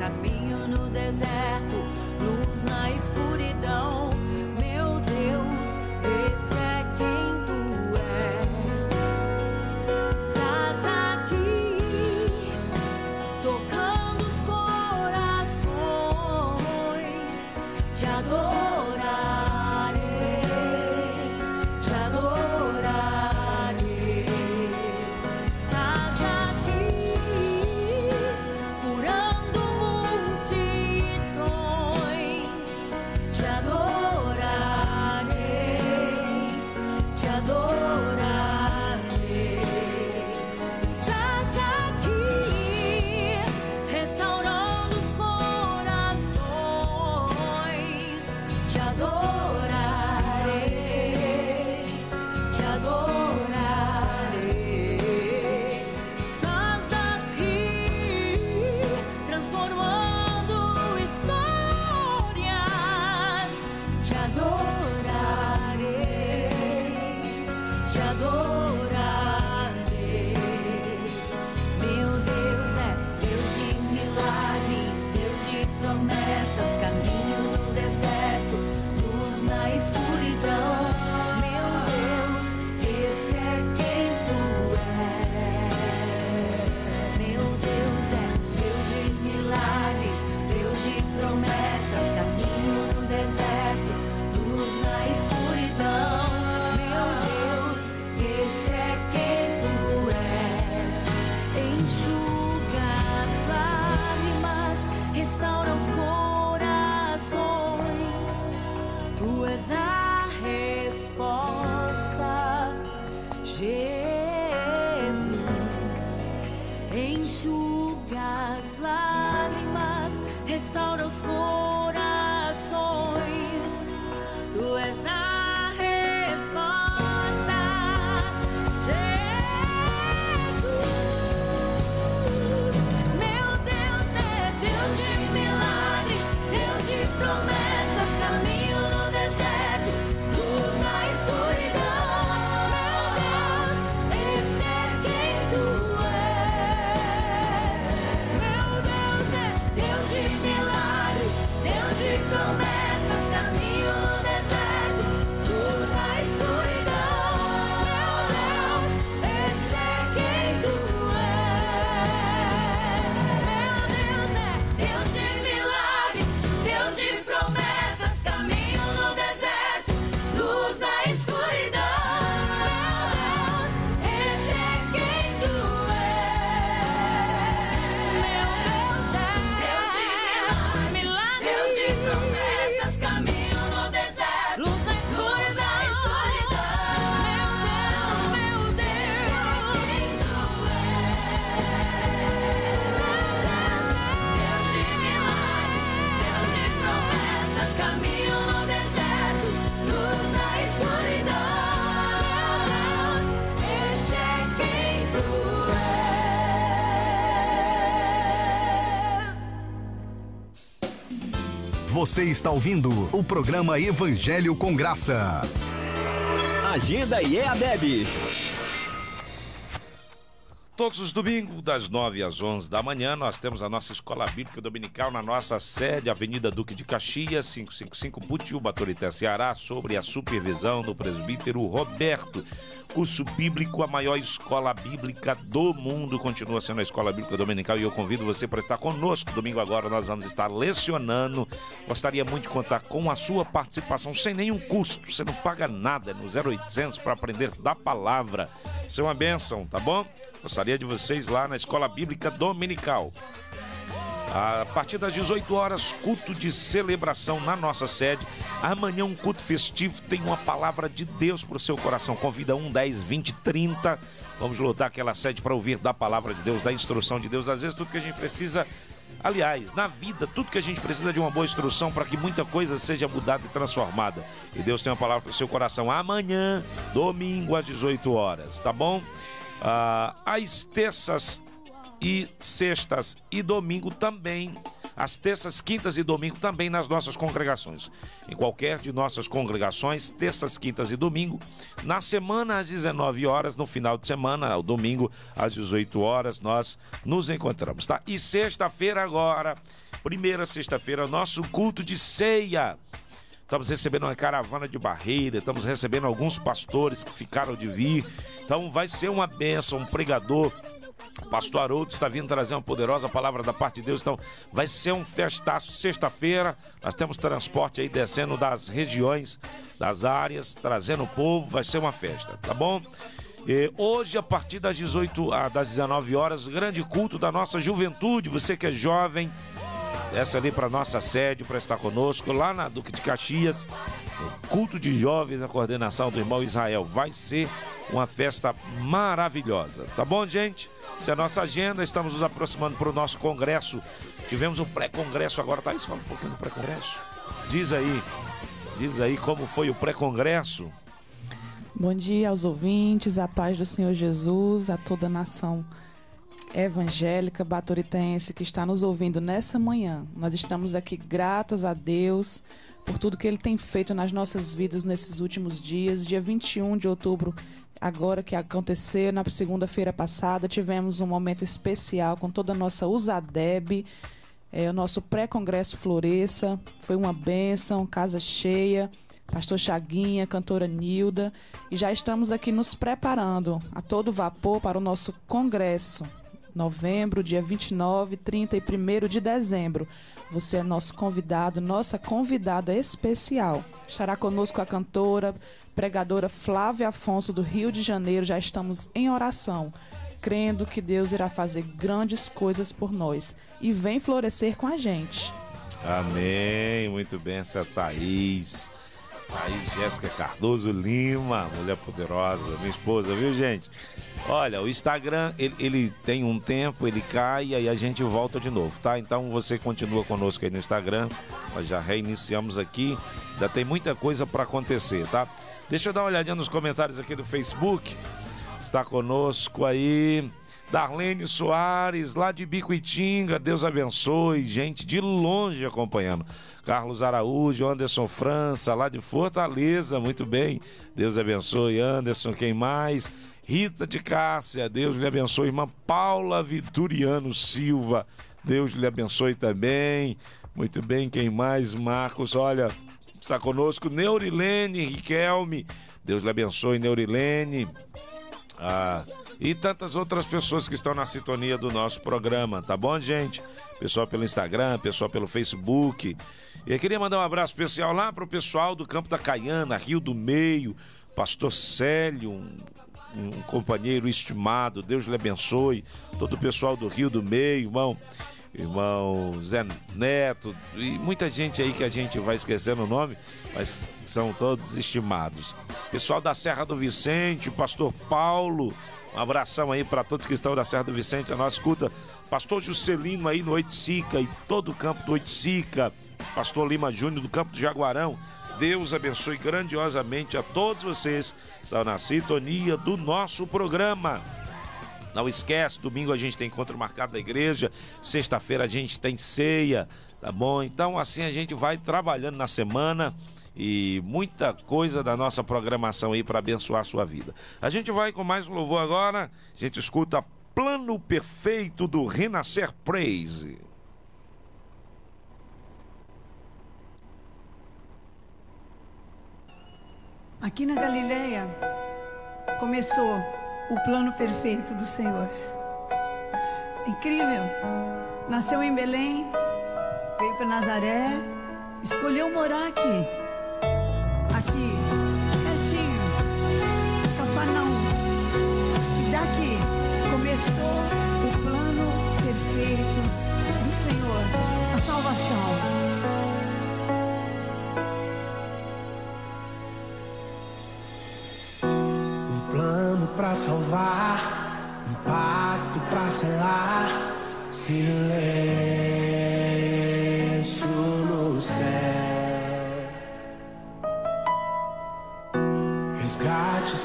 [SPEAKER 14] caminho no deserto, luz na escuridão.
[SPEAKER 4] Você está ouvindo o programa Evangelho com Graça.
[SPEAKER 5] Agenda é IEADEB.
[SPEAKER 6] Todos os domingos, das 9 às 11 da manhã, nós temos a nossa Escola Bíblica Dominical na nossa sede, Avenida Duque de Caxias, 555 Putiúba, Baturité, Ceará, sobre a supervisão do presbítero Roberto. Curso bíblico, a maior escola bíblica do mundo, continua sendo a Escola Bíblica Dominical e eu convido você para estar conosco. Domingo agora nós vamos estar lecionando. Gostaria muito de contar com a sua participação sem nenhum custo. Você não paga nada no 0800 para aprender da palavra. Isso é uma bênção, tá bom? Gostaria de vocês lá na Escola Bíblica Dominical. A partir das 18 horas, culto de celebração na nossa sede. Amanhã, um culto festivo. Tem uma palavra de Deus para o seu coração. Convida 1, 10, 20, 30. Vamos lotar aquela sede para ouvir da palavra de Deus, da instrução de Deus. Às vezes, tudo que a gente precisa. Aliás, na vida, tudo que a gente precisa é de uma boa instrução para que muita coisa seja mudada e transformada. E Deus tem uma palavra para o seu coração amanhã, domingo, às 18 horas, tá bom? Ah, às terças e sextas e domingo também. Às terças, quintas e domingo também nas nossas congregações. Em qualquer de nossas congregações, terças, quintas e domingo. Na semana às 19 horas, no final de semana, ao domingo às 18 horas, nós nos encontramos, tá? E sexta-feira agora, primeira sexta-feira, nosso culto de ceia. Estamos recebendo uma caravana de barreira, estamos recebendo alguns pastores que ficaram de vir. Então vai ser uma benção, um pregador Pastor Haroldo está vindo trazer uma poderosa palavra da parte de Deus. Então, vai ser um festaço. Sexta-feira, nós temos transporte aí descendo das regiões, das áreas, trazendo o povo. Vai ser uma festa, tá bom? E hoje, a partir das 18 ah, das 19 horas, grande culto da nossa juventude. Você que é jovem, desce ali para nossa sede para estar conosco, lá na Duque de Caxias. Culto de jovens na coordenação do irmão Israel. Vai ser uma festa maravilhosa. Tá bom, gente? Essa é a nossa agenda. Estamos nos aproximando para o nosso congresso. Tivemos um pré-congresso agora. Thaís, fala um pouquinho do pré-congresso. Diz aí, diz aí como foi o pré-congresso.
[SPEAKER 15] Bom dia aos ouvintes, a paz do Senhor Jesus, a toda a nação evangélica baturitense que está nos ouvindo nessa manhã. Nós estamos aqui gratos a Deus por tudo que Ele tem feito nas nossas vidas nesses últimos dias. Dia 21 de outubro, agora que aconteceu, na segunda-feira passada, tivemos um momento especial com toda a nossa USADEB, é, o nosso pré-congresso Floresça. Foi uma bênção, casa cheia. Pastor Chaguinha, cantora Nilda, e já estamos aqui nos preparando a todo vapor para o nosso congresso, novembro, dia 29, 30 e 1 de dezembro. Você é nosso convidado, nossa convidada especial. Estará conosco a cantora, pregadora Flávia Afonso, do Rio de Janeiro. Já estamos em oração, crendo que Deus irá fazer grandes coisas por nós. E vem florescer com a gente.
[SPEAKER 6] Amém. Muito bem, essa Thaís. Thaís Jéssica Cardoso Lima, mulher poderosa, minha esposa, viu, gente? Olha, o Instagram, ele, ele, tem um tempo, ele cai e aí a gente volta de novo, tá? Então você continua conosco aí no Instagram. Nós já reiniciamos aqui. Ainda tem muita coisa para acontecer, tá? Deixa eu dar uma olhadinha nos comentários aqui do Facebook. Está conosco aí. Darlene Soares, lá de Bicuitinga, Deus abençoe, gente de longe acompanhando. Carlos Araújo, Anderson França, lá de Fortaleza, muito bem, Deus abençoe. Anderson, quem mais? Rita de Cássia, Deus lhe abençoe. Irmã Paula Vituriano Silva, Deus lhe abençoe também. Muito bem, quem mais? Marcos, olha, está conosco. Neurilene Riquelme, Deus lhe abençoe, Neurilene. Ah, e tantas outras pessoas que estão na sintonia do nosso programa, tá bom, gente? Pessoal pelo Instagram, pessoal pelo Facebook. E eu queria mandar um abraço especial lá para o pessoal do Campo da Caiana, Rio do Meio, Pastor Célio, um, um companheiro estimado, Deus lhe abençoe. Todo o pessoal do Rio do Meio, irmão irmão Zé Neto e muita gente aí que a gente vai esquecendo o nome, mas são todos estimados. Pessoal da Serra do Vicente, pastor Paulo, um abração aí para todos que estão da Serra do Vicente, a nossa escuta. Pastor Juscelino aí no Oiticica e todo o campo do Oiticica. Pastor Lima Júnior do campo do Jaguarão. Deus abençoe grandiosamente a todos vocês que estão na sintonia do nosso programa. Não esquece, domingo a gente tem encontro marcado da igreja, sexta-feira a gente tem ceia, tá bom? Então assim a gente vai trabalhando na semana e muita coisa da nossa programação aí para abençoar a sua vida. A gente vai com mais um louvor agora. A gente escuta Plano Perfeito do Renascer Praise.
[SPEAKER 16] Aqui na Galileia começou o plano perfeito do Senhor. Incrível. Nasceu em Belém, veio para Nazaré, escolheu morar aqui aqui, pertinho, Cafarnaum. E daqui começou o plano perfeito do Senhor, a salvação.
[SPEAKER 10] Um plano pra salvar, um pacto pra selar, silêncio.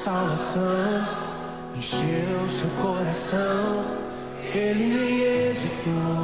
[SPEAKER 10] salvação encheu seu coração, ele nem hesitou.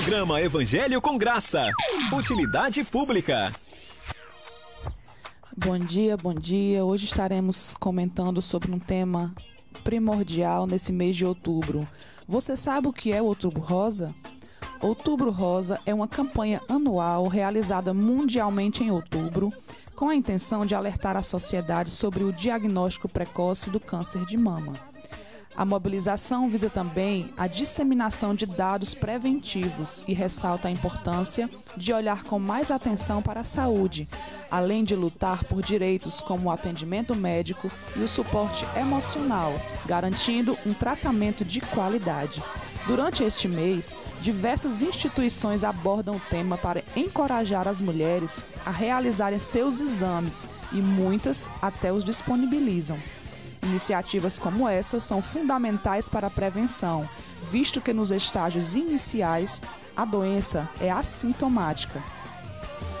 [SPEAKER 5] Programa Evangelho com Graça. Utilidade pública.
[SPEAKER 15] Bom dia, bom dia. Hoje estaremos comentando sobre um tema primordial nesse mês de outubro. Você sabe o que é o Outubro Rosa? Outubro Rosa é uma campanha anual realizada mundialmente em outubro, com a intenção de alertar a sociedade sobre o diagnóstico precoce do câncer de mama. A mobilização visa também a disseminação de dados preventivos e ressalta a importância de olhar com mais atenção para a saúde, além de lutar por direitos como o atendimento médico e o suporte emocional, garantindo um tratamento de qualidade. Durante este mês, diversas instituições abordam o tema para encorajar as mulheres a realizarem seus exames e muitas até os disponibilizam. Iniciativas como essa são fundamentais para a prevenção, visto que nos estágios iniciais a doença é assintomática.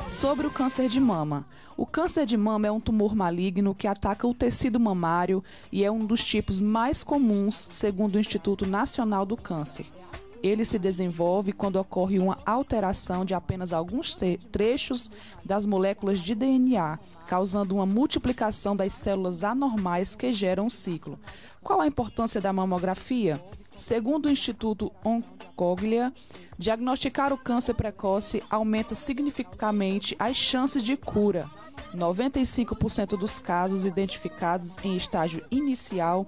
[SPEAKER 15] Sobre o câncer de mama. O câncer de mama é um tumor maligno que ataca o tecido mamário e é um dos tipos mais comuns, segundo o Instituto Nacional do Câncer. Ele se desenvolve quando ocorre uma alteração de apenas alguns trechos das moléculas de DNA, causando uma multiplicação das células anormais que geram o ciclo. Qual a importância da mamografia? Segundo o Instituto Oncoglia, diagnosticar o câncer precoce aumenta significativamente as chances de cura. 95% dos casos identificados em estágio inicial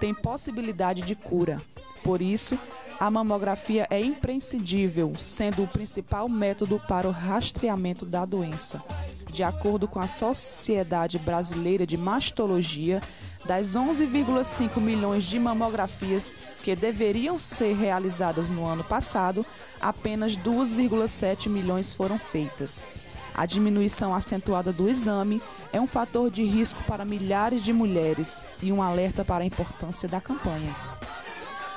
[SPEAKER 15] têm possibilidade de cura. Por isso, a mamografia é imprescindível, sendo o principal método para o rastreamento da doença. De acordo com a Sociedade Brasileira de Mastologia, das 11,5 milhões de mamografias que deveriam ser realizadas no ano passado, apenas 2,7 milhões foram feitas. A diminuição acentuada do exame é um fator de risco para milhares de mulheres e um alerta para a importância da campanha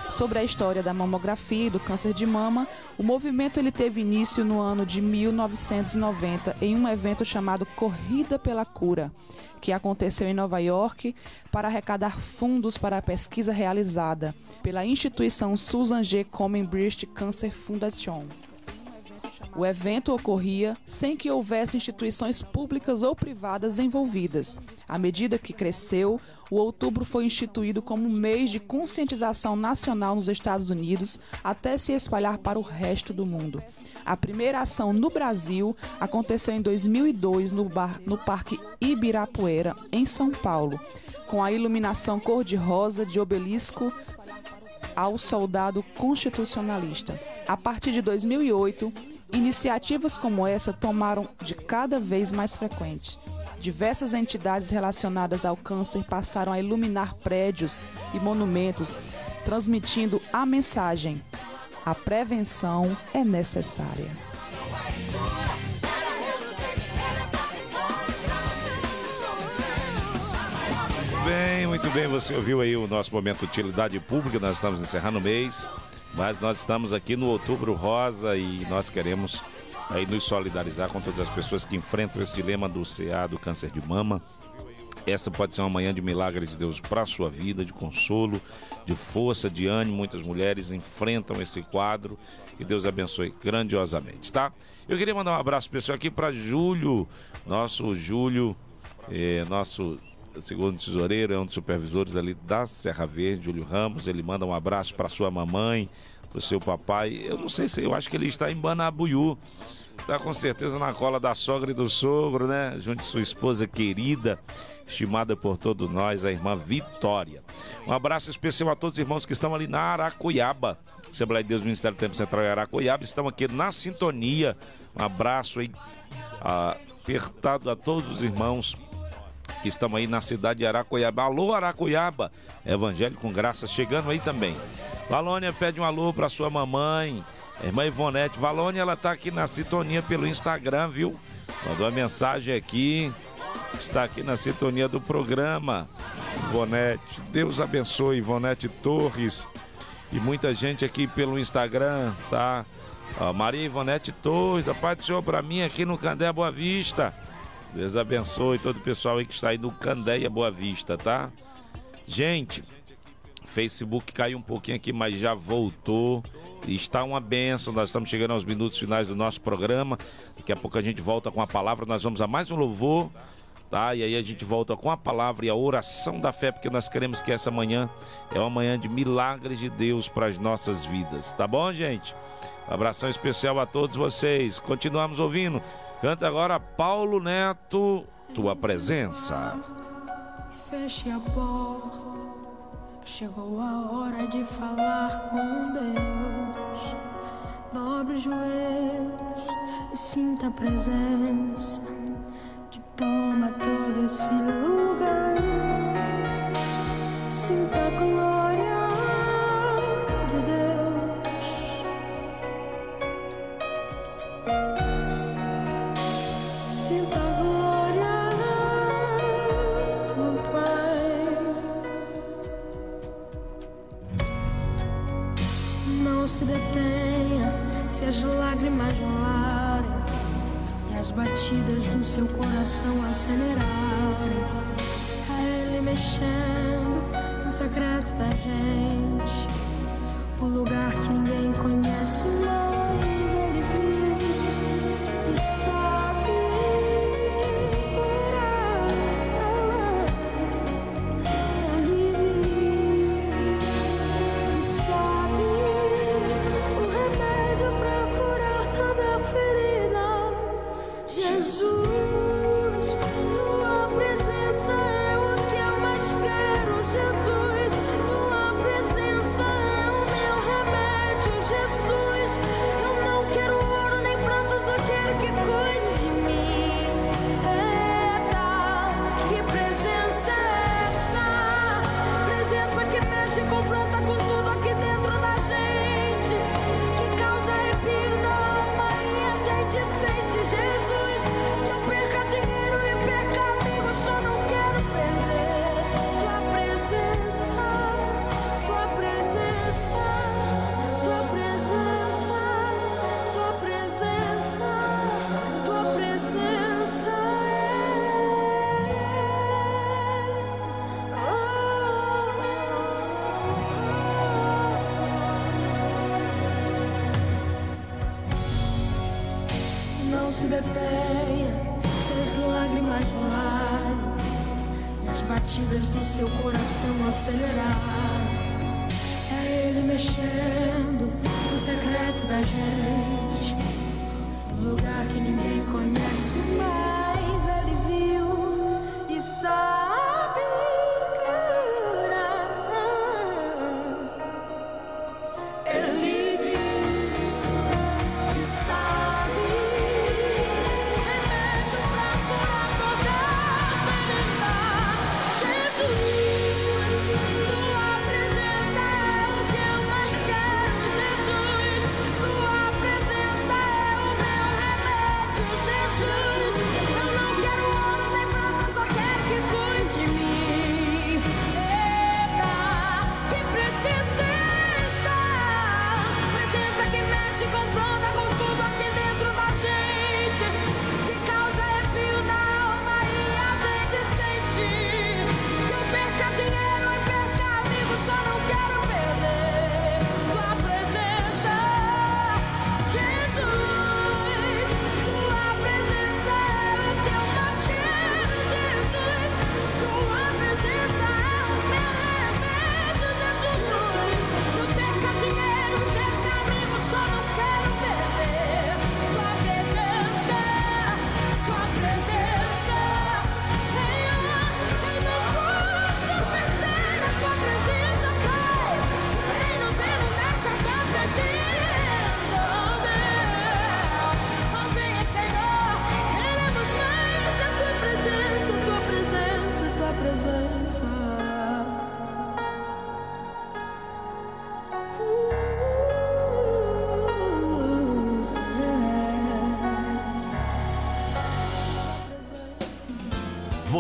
[SPEAKER 15] sobre a história da mamografia e do câncer de mama, o movimento ele teve início no ano de 1990 em um evento chamado Corrida pela Cura, que aconteceu em Nova York para arrecadar fundos para a pesquisa realizada pela instituição Susan G. Komen Breast Cancer Foundation. O evento ocorria sem que houvesse instituições públicas ou privadas envolvidas. À medida que cresceu, o outubro foi instituído como mês de conscientização nacional nos Estados Unidos até se espalhar para o resto do mundo. A primeira ação no Brasil aconteceu em 2002 no, bar, no Parque Ibirapuera, em São Paulo, com a iluminação cor-de-rosa de obelisco ao soldado constitucionalista. A partir de 2008, Iniciativas como essa tomaram de cada vez mais frequente. Diversas entidades relacionadas ao câncer passaram a iluminar prédios e monumentos, transmitindo a mensagem: a prevenção é necessária.
[SPEAKER 6] Bem, muito bem, você ouviu aí o nosso momento utilidade pública, nós estamos encerrando o mês. Mas nós estamos aqui no Outubro Rosa e nós queremos aí nos solidarizar com todas as pessoas que enfrentam esse dilema do CA, do câncer de mama. Essa pode ser uma manhã de milagre de Deus para a sua vida, de consolo, de força, de ânimo. Muitas mulheres enfrentam esse quadro. Que Deus abençoe grandiosamente, tá? Eu queria mandar um abraço especial aqui para Júlio, nosso Júlio, eh, nosso segundo tesoureiro, é um dos supervisores ali da Serra Verde, Júlio Ramos. Ele manda um abraço para sua mamãe, para o seu papai. Eu não sei se eu acho que ele está em Banabuiú. Está com certeza na cola da sogra e do sogro, né? Junto sua esposa querida, estimada por todos nós, a irmã Vitória. Um abraço especial a todos os irmãos que estão ali na Aracuiaba. Assembleia de Deus, Ministério do Tempo Central em Aracuiaba. Estão aqui na sintonia. Um abraço aí apertado a todos os irmãos que estamos aí na cidade de Aracoiaba. Alô, Aracoiaba! Evangelho com Graça chegando aí também. Valônia pede um alô para sua mamãe, irmã Ivonete. Valônia, ela tá aqui na sintonia pelo Instagram, viu? Mandou uma mensagem aqui. Está aqui na sintonia do programa. Ivonete, Deus abençoe, Ivonete Torres. E muita gente aqui pelo Instagram, tá? Ó, Maria Ivonete Torres, a paz do Senhor para mim aqui no Candé Boa Vista. Deus abençoe todo o pessoal aí que está aí do Candeia Boa Vista, tá? Gente, Facebook caiu um pouquinho aqui, mas já voltou. Está uma benção. Nós estamos chegando aos minutos finais do nosso programa. Daqui a pouco a gente volta com a palavra. Nós vamos a mais um louvor, tá? E aí a gente volta com a palavra e a oração da fé, porque nós queremos que essa manhã é uma manhã de milagres de Deus para as nossas vidas, tá bom, gente? Um abração especial a todos vocês. Continuamos ouvindo. Canta agora Paulo Neto, Tua Presença.
[SPEAKER 17] Feche a porta, chegou a hora de falar com Deus. Dobre os joelhos e sinta a presença que toma todo esse lugar.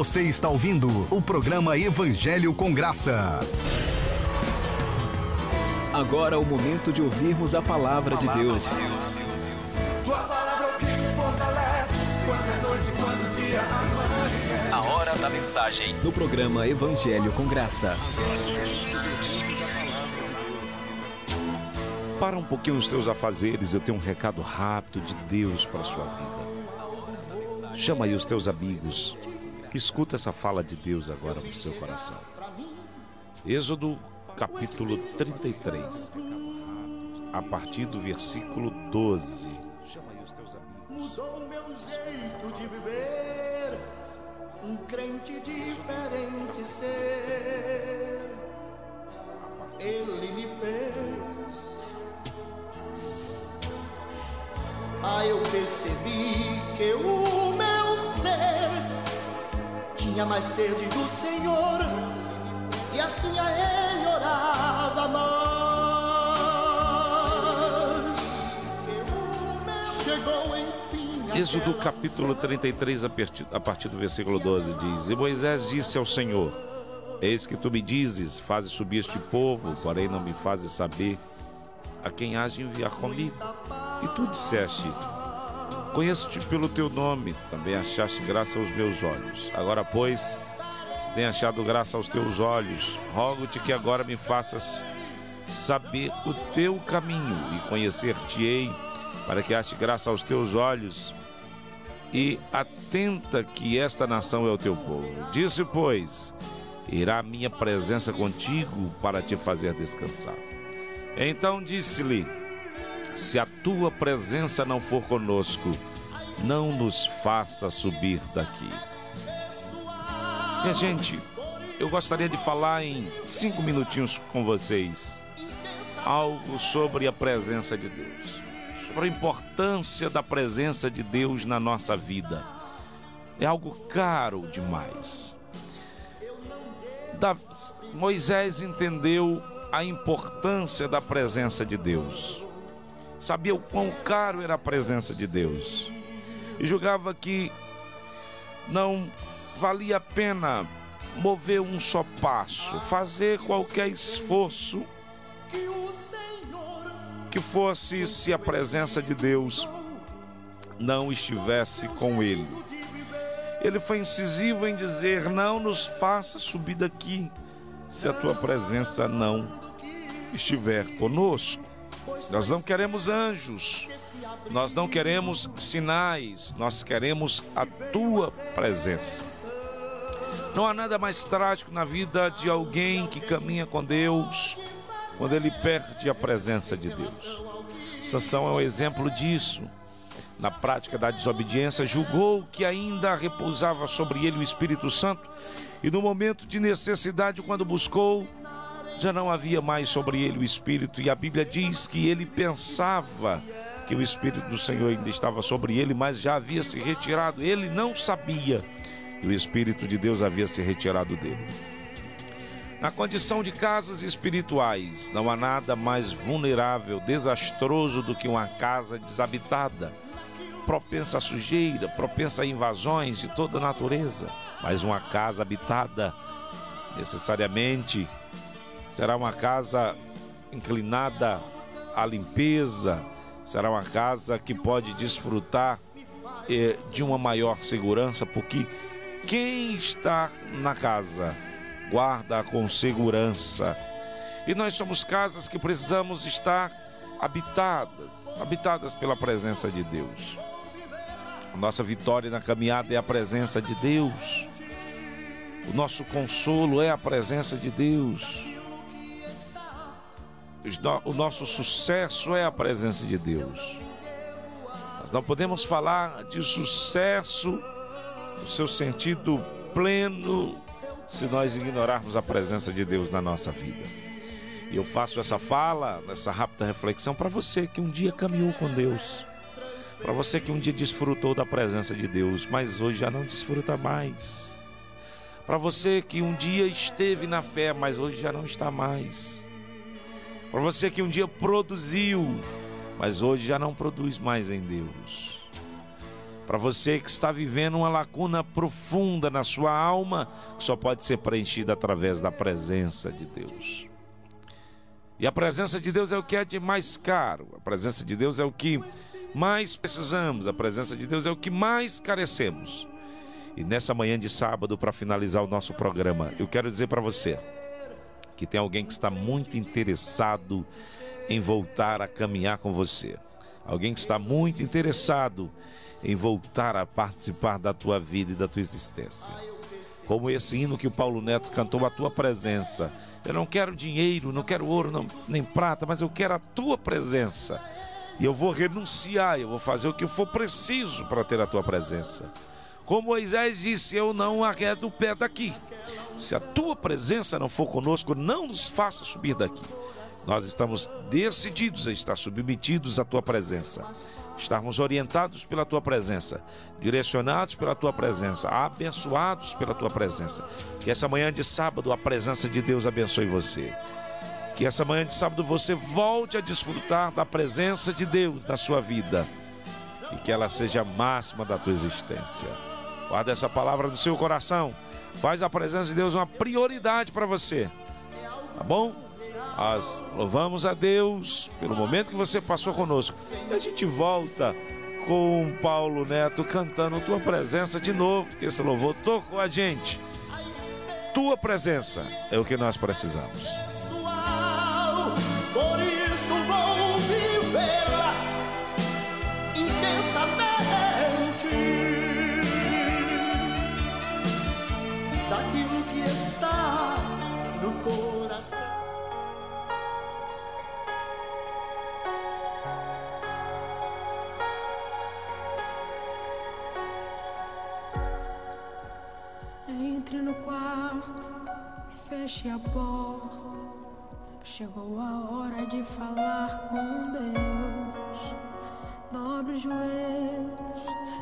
[SPEAKER 4] Você está ouvindo o programa Evangelho com Graça.
[SPEAKER 5] Agora é o momento de ouvirmos a palavra, de Deus.
[SPEAKER 10] Tua palavra é o que fortalece, é noite quando dia.
[SPEAKER 3] A hora da mensagem.
[SPEAKER 5] No programa Evangelho com Graça.
[SPEAKER 6] Para um pouquinho os teus afazeres, eu tenho um recado rápido de Deus para a sua vida. Chama aí os teus amigos, Escuta essa fala de Deus agora no seu coração. Êxodo capítulo 33, a partir do versículo 12.
[SPEAKER 10] Mudou meu jeito de viver, um crente diferente ser. Ele me fez. Ah, eu percebi que o tinha mais sede do Senhor e assim a Ele orava mais. Chegou enfim
[SPEAKER 6] Êxodo capítulo 33, a partir, a partir do versículo 12, diz: E Moisés disse ao Senhor: Eis que tu me dizes, fazes subir este povo, porém não me fazes saber a quem has de enviar comigo. E tu disseste: Conheço-te pelo teu nome, também achaste graça aos meus olhos. Agora, pois, se tem achado graça aos teus olhos, rogo-te que agora me faças saber o teu caminho e conhecer-te-ei, para que ache graça aos teus olhos. E atenta que esta nação é o teu povo. Disse, pois, irá a minha presença contigo para te fazer descansar. Então disse-lhe: Se a tua presença não for conosco, não nos faça subir daqui. Minha gente, eu gostaria de falar em cinco minutinhos com vocês algo sobre a presença de Deus, sobre a importância da presença de Deus na nossa vida. É algo caro demais. Da... Moisés entendeu a importância da presença de Deus. Sabia o quão caro era a presença de Deus. E julgava que não valia a pena mover um só passo, fazer qualquer esforço que fosse se a presença de Deus não estivesse com ele. Ele foi incisivo em dizer: Não nos faça subir daqui se a tua presença não estiver conosco. Nós não queremos anjos, nós não queremos sinais, nós queremos a tua presença. Não há nada mais trágico na vida de alguém que caminha com Deus quando ele perde a presença de Deus. Sansão é um exemplo disso. Na prática da desobediência, julgou que ainda repousava sobre ele o Espírito Santo e no momento de necessidade, quando buscou, já não havia mais sobre ele o Espírito, e a Bíblia diz que ele pensava que o Espírito do Senhor ainda estava sobre ele, mas já havia se retirado. Ele não sabia que o Espírito de Deus havia se retirado dele. Na condição de casas espirituais, não há nada mais vulnerável, desastroso do que uma casa desabitada, propensa à sujeira, propensa a invasões de toda natureza. Mas uma casa habitada, necessariamente, será uma casa inclinada à limpeza, será uma casa que pode desfrutar eh, de uma maior segurança, porque quem está na casa guarda com segurança. E nós somos casas que precisamos estar habitadas, habitadas pela presença de Deus. A nossa vitória na caminhada é a presença de Deus. O nosso consolo é a presença de Deus. O nosso sucesso é a presença de Deus. Nós não podemos falar de sucesso no seu sentido pleno se nós ignorarmos a presença de Deus na nossa vida. E eu faço essa fala, essa rápida reflexão para você que um dia caminhou com Deus, para você que um dia desfrutou da presença de Deus, mas hoje já não desfruta mais. Para você que um dia esteve na fé, mas hoje já não está mais. Para você que um dia produziu, mas hoje já não produz mais em Deus. Para você que está vivendo uma lacuna profunda na sua alma, que só pode ser preenchida através da presença de Deus. E a presença de Deus é o que é de mais caro. A presença de Deus é o que mais precisamos. A presença de Deus é o que mais carecemos. E nessa manhã de sábado, para finalizar o nosso programa, eu quero dizer para você que tem alguém que está muito interessado em voltar a caminhar com você. Alguém que está muito interessado em voltar a participar da tua vida e da tua existência. Como esse hino que o Paulo Neto cantou, a tua presença. Eu não quero dinheiro, não quero ouro, não, nem prata, mas eu quero a tua presença. E eu vou renunciar, eu vou fazer o que for preciso para ter a tua presença. Como Moisés disse, eu não arredo o pé daqui. Se a tua presença não for conosco, não nos faça subir daqui. Nós estamos decididos a estar submetidos à tua presença, estarmos orientados pela tua presença, direcionados pela tua presença, abençoados pela tua presença. Que essa manhã de sábado a presença de Deus abençoe você. Que essa manhã de sábado você volte a desfrutar da presença de Deus na sua vida e que ela seja a máxima da tua existência. Guarda essa palavra no seu coração. Faz a presença de Deus uma prioridade para você. Tá bom? Nós louvamos a Deus pelo momento que você passou conosco. E a gente volta com Paulo Neto cantando Tua Presença de novo, porque esse louvor tocou a gente. Tua presença é o que nós precisamos.
[SPEAKER 17] Quarto e feche a porta. Chegou a hora de falar com Deus. Dobre os joelhos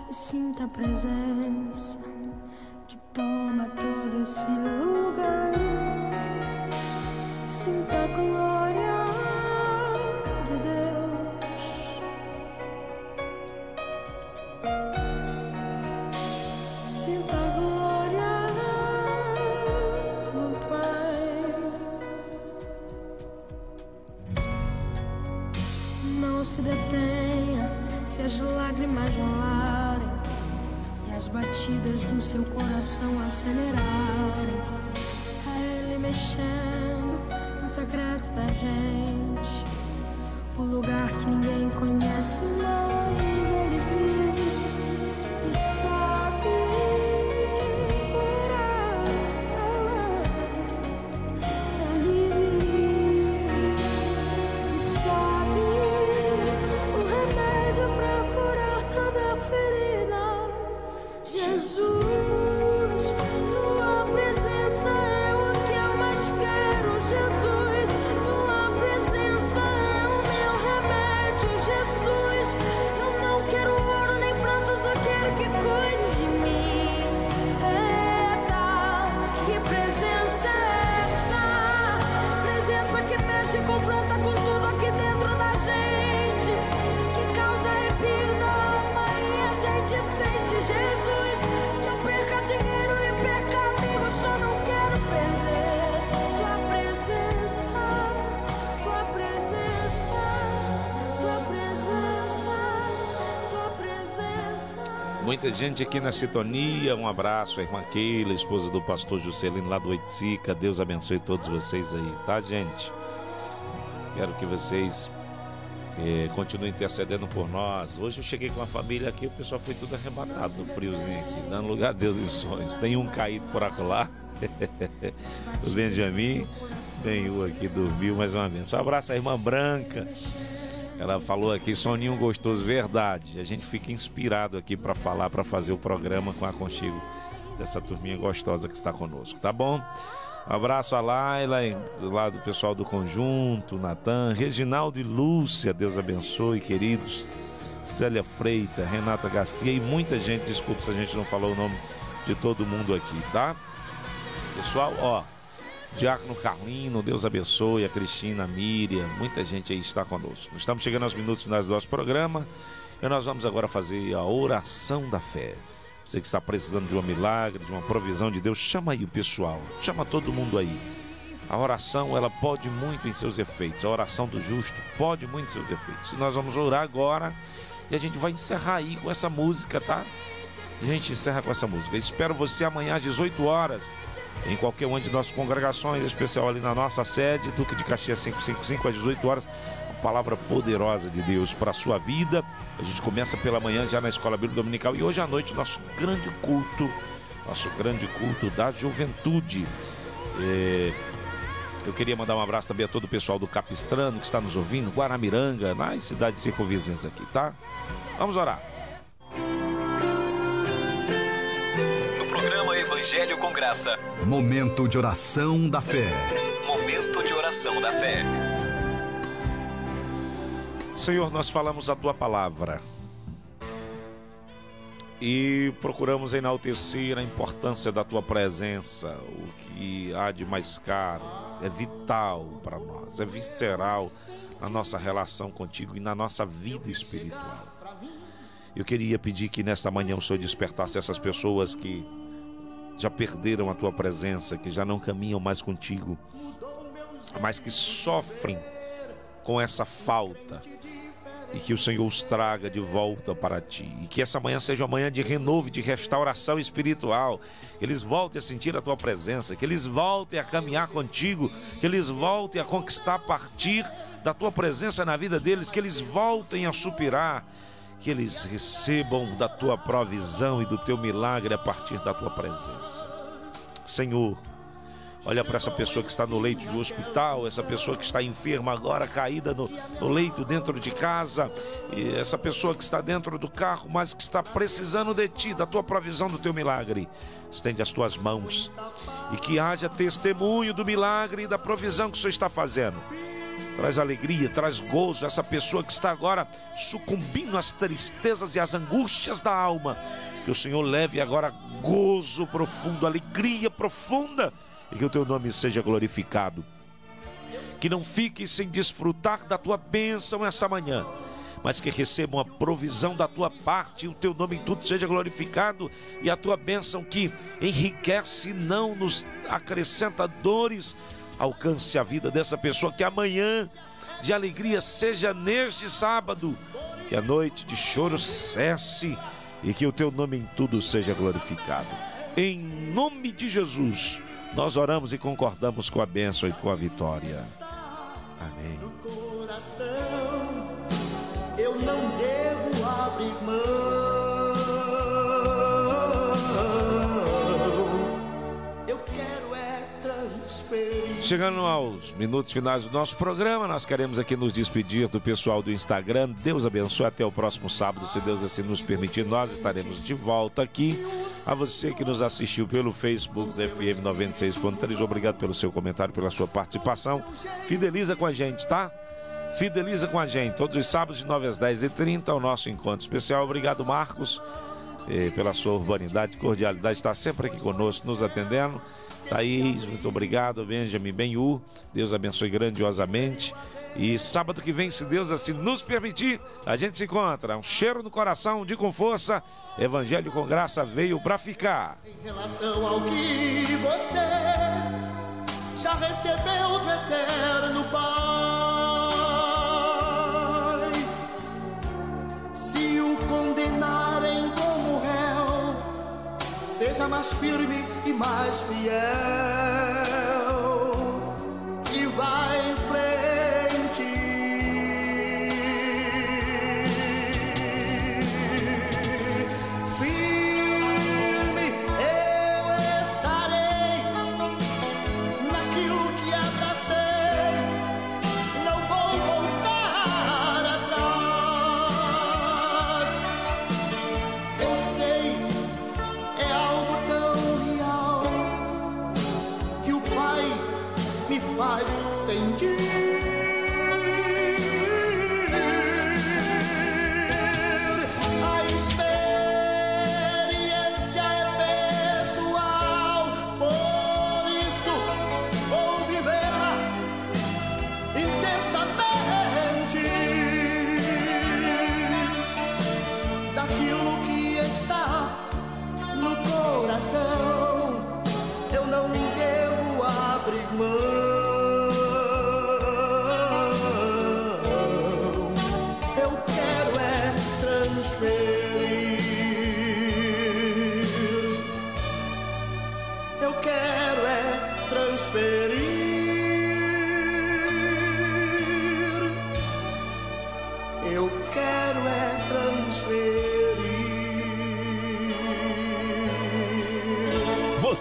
[SPEAKER 17] e sinta a presença que toma todo esse lugar. Batidas do seu coração acelerarem. É Ele mexendo no secreto da gente, o lugar que ninguém conhece, mas Ele
[SPEAKER 6] Muita gente aqui na sintonia. Um abraço, a irmã Keila, esposa do pastor Juscelino lá do Oiticica. Deus abençoe todos vocês aí, tá, gente? Quero que vocês eh, continuem intercedendo por nós. Hoje eu cheguei com a família aqui, o pessoal foi tudo arrebatado no friozinho aqui, dando lugar a Deus em sonhos. Tem um caído por acolá. o Benjamin, tem o aqui dormiu mais uma vez. Um abraço à irmã Branca. Ela falou aqui, soninho gostoso, verdade. A gente fica inspirado aqui para falar, para fazer o programa com a aconchego dessa turminha gostosa que está conosco, tá bom? Um abraço a Laila, lá do pessoal do conjunto, Natan, Reginaldo e Lúcia, Deus abençoe, queridos. Célia Freita, Renata Garcia e muita gente, desculpa se a gente não falou o nome de todo mundo aqui, tá? Pessoal, ó, Diácono Carlino, Deus abençoe, a Cristina, a Miriam, muita gente aí está conosco. Estamos chegando aos minutos finais do nosso programa e nós vamos agora fazer a oração da fé. Você que está precisando de um milagre, de uma provisão de Deus, chama aí o pessoal, chama todo mundo aí. A oração, ela pode muito em seus efeitos. A oração do justo pode muito em seus efeitos. Nós vamos orar agora e a gente vai encerrar aí com essa música, tá? A gente encerra com essa música. Espero você amanhã às 18 horas em qualquer uma de nossas congregações, em especial ali na nossa sede, Duque de Caxias 555 às 18 horas. Uma palavra poderosa de Deus para a sua vida. A gente começa pela manhã já na Escola Bíblica Dominical e hoje à noite nosso grande culto, nosso grande culto da juventude. É, eu queria mandar um abraço também a todo o pessoal do Capistrano que está nos ouvindo, Guaramiranga, nas cidades circunvizinhas aqui, tá? Vamos orar.
[SPEAKER 3] Evangelho com Graça.
[SPEAKER 4] Momento de oração da fé.
[SPEAKER 3] Momento de oração da fé.
[SPEAKER 6] Senhor, nós falamos a tua palavra e procuramos enaltecer a importância da tua presença, o que há de mais caro, é vital para nós, é visceral na nossa relação contigo e na nossa vida espiritual. Eu queria pedir que nesta manhã o Senhor despertasse essas pessoas que já perderam a tua presença, que já não caminham mais contigo, mas que sofrem com essa falta e que o Senhor os traga de volta para ti. E que essa manhã seja uma manhã de renovo, de restauração espiritual. Que eles voltem a sentir a tua presença, que eles voltem a caminhar contigo, que eles voltem a conquistar a partir da tua presença na vida deles, que eles voltem a superar, que eles recebam da tua provisão e do teu milagre a partir da tua presença. Senhor, Olha para essa pessoa que está no leito de hospital, essa pessoa que está enferma agora, caída no, no, leito dentro de casa, essa pessoa que está dentro do carro, mas que está precisando de ti, da tua provisão, do teu milagre. Estende as tuas mãos e que haja testemunho do milagre e da provisão que o Senhor está fazendo. Traz alegria, traz gozo essa pessoa que está agora sucumbindo às tristezas e às angústias da alma. Que o Senhor leve agora gozo profundo, alegria profunda e que o teu nome seja glorificado. Que não fique sem desfrutar da tua bênção essa manhã, mas que recebam a provisão da tua parte, e o teu nome em tudo seja glorificado, e a tua bênção que enriquece, não nos acrescenta dores, alcance a vida dessa pessoa, que amanhã de alegria seja neste sábado, que a noite de choro cesse e que o teu nome em tudo seja glorificado. Em nome de Jesus nós oramos e concordamos com a bênção e com a vitória. Amém.
[SPEAKER 10] No coração eu não devo abrir mão.
[SPEAKER 6] Chegando aos minutos finais do nosso programa, nós queremos aqui nos despedir do pessoal do Instagram. Deus abençoe até o próximo sábado, se Deus assim nos permitir. Nós estaremos de volta aqui. A você que nos assistiu pelo Facebook da FM 96.3, obrigado pelo seu comentário, pela sua participação. Fideliza com a gente, tá? Fideliza com a gente. Todos os sábados de 9 às 10h30, o nosso encontro especial. Obrigado, Marcos, eh, pela sua urbanidade, cordialidade, está sempre aqui conosco, nos atendendo. Thaís, muito obrigado. Benjamin Benhu, Deus abençoe grandiosamente. E sábado que vem, se Deus assim nos permitir, a gente se encontra. Um cheiro no coração, de com força. Evangelho com graça veio para ficar.
[SPEAKER 10] Em relação ao que você já recebeu do eterno Pai. Se o réu, seja mais firme e mais fiel.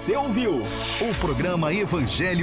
[SPEAKER 5] Você ouviu
[SPEAKER 4] o programa Evangelho